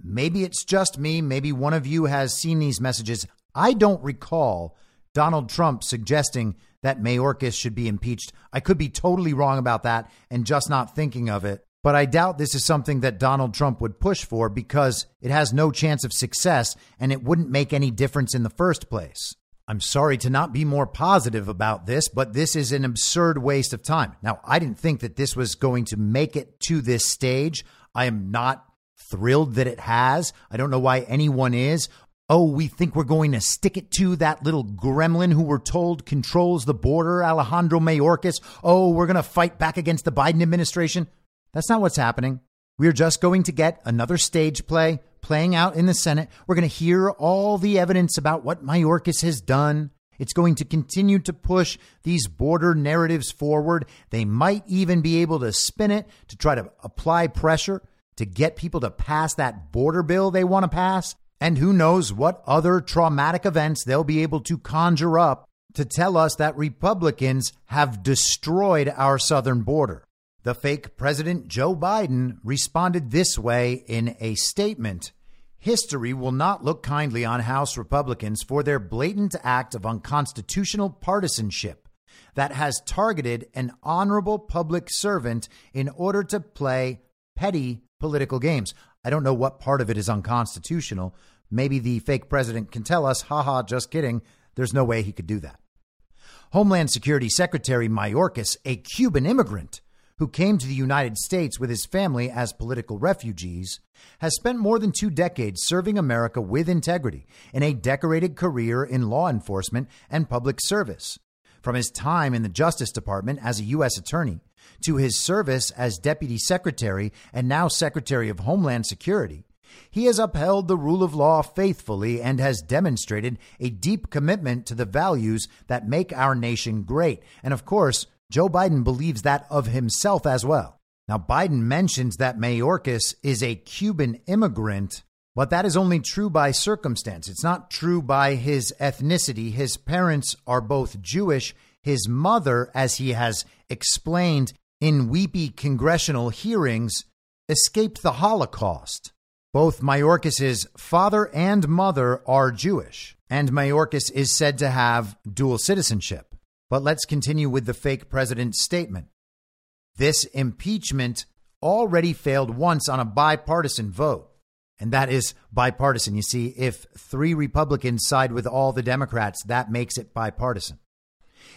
Maybe it's just me. Maybe one of you has seen these messages. I don't recall Donald Trump suggesting that Mayorkas should be impeached. I could be totally wrong about that and just not thinking of it. But I doubt this is something that Donald Trump would push for because it has no chance of success and it wouldn't make any difference in the first place. I'm sorry to not be more positive about this, but this is an absurd waste of time. Now, I didn't think that this was going to make it to this stage. I am not thrilled that it has. I don't know why anyone is. Oh, we think we're going to stick it to that little gremlin who we're told controls the border, Alejandro Mayorkas. Oh, we're going to fight back against the Biden administration. That's not what's happening. We're just going to get another stage play playing out in the Senate. We're going to hear all the evidence about what Mayorkas has done. It's going to continue to push these border narratives forward. They might even be able to spin it to try to apply pressure to get people to pass that border bill they want to pass. And who knows what other traumatic events they'll be able to conjure up to tell us that Republicans have destroyed our southern border. The fake President Joe Biden responded this way in a statement History will not look kindly on House Republicans for their blatant act of unconstitutional partisanship that has targeted an honorable public servant in order to play petty political games. I don't know what part of it is unconstitutional. Maybe the fake president can tell us, haha, just kidding. There's no way he could do that. Homeland Security Secretary Mayorkas, a Cuban immigrant, who came to the United States with his family as political refugees, has spent more than two decades serving America with integrity in a decorated career in law enforcement and public service. From his time in the Justice Department as a U.S. Attorney to his service as Deputy Secretary and now Secretary of Homeland Security, he has upheld the rule of law faithfully and has demonstrated a deep commitment to the values that make our nation great. And of course, Joe Biden believes that of himself as well. Now, Biden mentions that Mayorkas is a Cuban immigrant, but that is only true by circumstance. It's not true by his ethnicity. His parents are both Jewish. His mother, as he has explained in weepy congressional hearings, escaped the Holocaust. Both Mayorkas's father and mother are Jewish, and Mayorkas is said to have dual citizenship. But let's continue with the fake president's statement. This impeachment already failed once on a bipartisan vote. And that is bipartisan. You see, if three Republicans side with all the Democrats, that makes it bipartisan.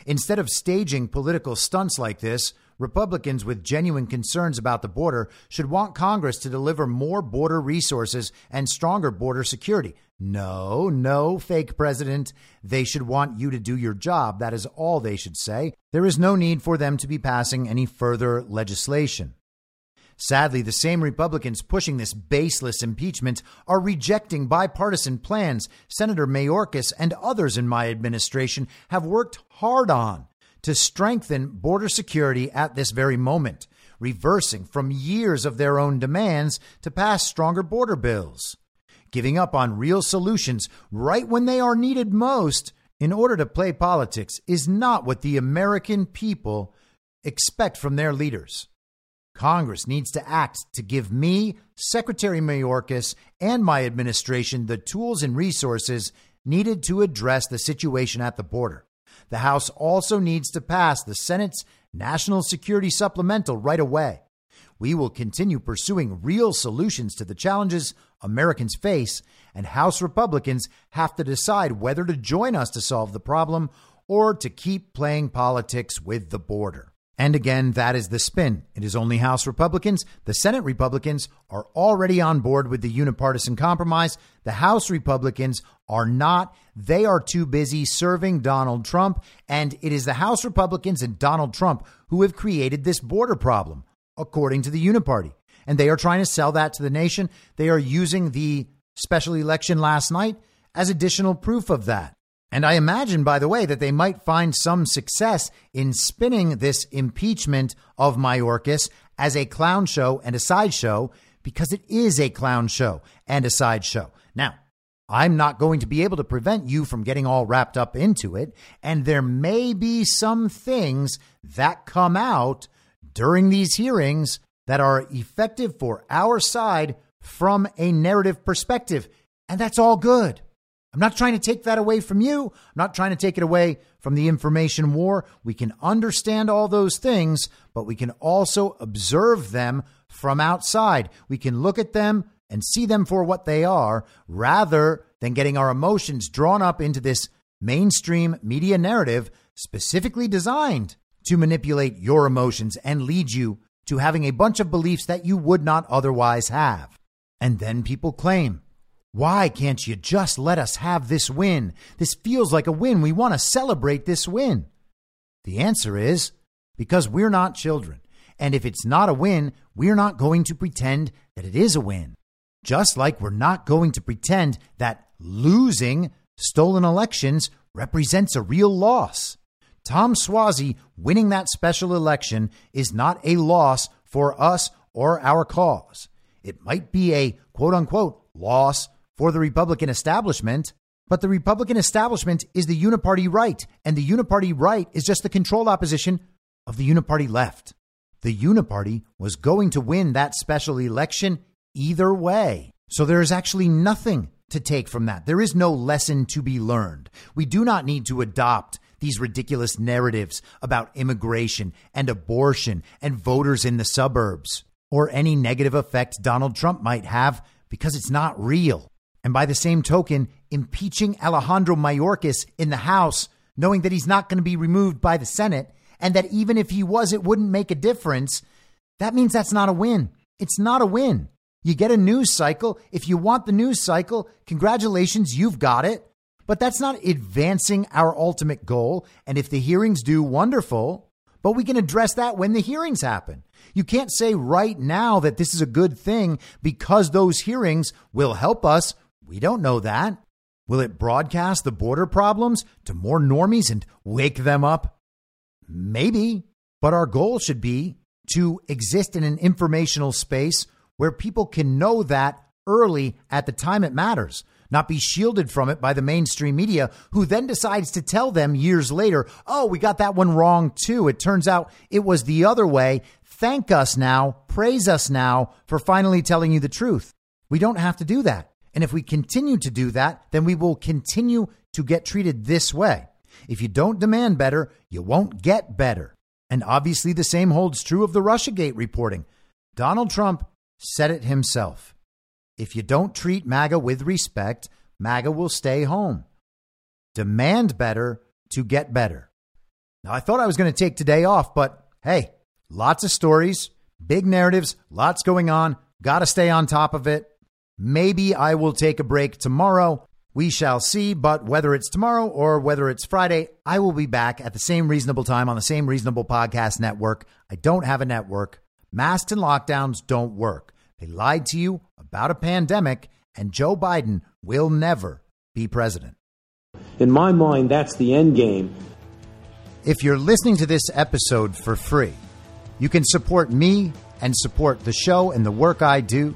Instead of staging political stunts like this, Republicans with genuine concerns about the border should want Congress to deliver more border resources and stronger border security. No, no, fake president. They should want you to do your job. That is all they should say. There is no need for them to be passing any further legislation. Sadly, the same Republicans pushing this baseless impeachment are rejecting bipartisan plans Senator Mayorkas and others in my administration have worked hard on to strengthen border security at this very moment, reversing from years of their own demands to pass stronger border bills, giving up on real solutions right when they are needed most in order to play politics is not what the American people expect from their leaders. Congress needs to act to give me, Secretary Mayorkas, and my administration the tools and resources needed to address the situation at the border. The House also needs to pass the Senate's National Security Supplemental right away. We will continue pursuing real solutions to the challenges Americans face, and House Republicans have to decide whether to join us to solve the problem or to keep playing politics with the border. And again, that is the spin. It is only House Republicans. The Senate Republicans are already on board with the unipartisan compromise. The House Republicans are not. They are too busy serving Donald Trump. And it is the House Republicans and Donald Trump who have created this border problem, according to the Uniparty. And they are trying to sell that to the nation. They are using the special election last night as additional proof of that. And I imagine, by the way, that they might find some success in spinning this impeachment of Mayorkas as a clown show and a sideshow because it is a clown show and a sideshow. Now, I'm not going to be able to prevent you from getting all wrapped up into it. And there may be some things that come out during these hearings that are effective for our side from a narrative perspective. And that's all good. I'm not trying to take that away from you. I'm not trying to take it away from the information war. We can understand all those things, but we can also observe them from outside. We can look at them and see them for what they are rather than getting our emotions drawn up into this mainstream media narrative specifically designed to manipulate your emotions and lead you to having a bunch of beliefs that you would not otherwise have. And then people claim why can't you just let us have this win? This feels like a win. We want to celebrate this win. The answer is because we're not children. And if it's not a win, we're not going to pretend that it is a win. Just like we're not going to pretend that losing stolen elections represents a real loss. Tom Suozzi winning that special election is not a loss for us or our cause. It might be a quote unquote loss for the Republican establishment. But the Republican establishment is the uniparty right, and the uniparty right is just the controlled opposition of the uniparty left. The uniparty was going to win that special election either way. So there is actually nothing to take from that. There is no lesson to be learned. We do not need to adopt these ridiculous narratives about immigration and abortion and voters in the suburbs or any negative effect Donald Trump might have because it's not real. And by the same token, impeaching Alejandro Mayorkas in the House, knowing that he's not going to be removed by the Senate, and that even if he was, it wouldn't make a difference, that means that's not a win. It's not a win. You get a news cycle. If you want the news cycle, congratulations, you've got it. But that's not advancing our ultimate goal. And if the hearings do, wonderful. But we can address that when the hearings happen. You can't say right now that this is a good thing because those hearings will help us we don't know that. Will it broadcast the border problems to more normies and wake them up? Maybe. But our goal should be to exist in an informational space where people can know that early at the time it matters, not be shielded from it by the mainstream media, who then decides to tell them years later, oh, we got that one wrong too. It turns out it was the other way. Thank us now, praise us now for finally telling you the truth. We don't have to do that. And if we continue to do that, then we will continue to get treated this way. If you don't demand better, you won't get better. And obviously, the same holds true of the Russiagate reporting. Donald Trump said it himself. If you don't treat MAGA with respect, MAGA will stay home. Demand better to get better. Now, I thought I was going to take today off, but hey, lots of stories, big narratives, lots going on. Got to stay on top of it. Maybe I will take a break tomorrow. We shall see, but whether it's tomorrow or whether it's Friday, I will be back at the same reasonable time on the same reasonable podcast network. I don't have a network. Masks and lockdowns don't work. They lied to you about a pandemic, and Joe Biden will never be president. In my mind, that's the end game. If you're listening to this episode for free, you can support me and support the show and the work I do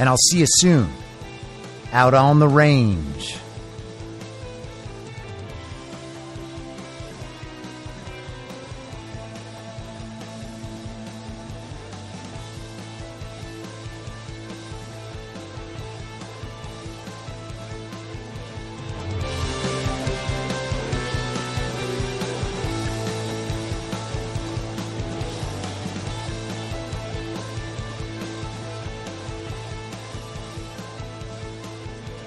And I'll see you soon out on the range.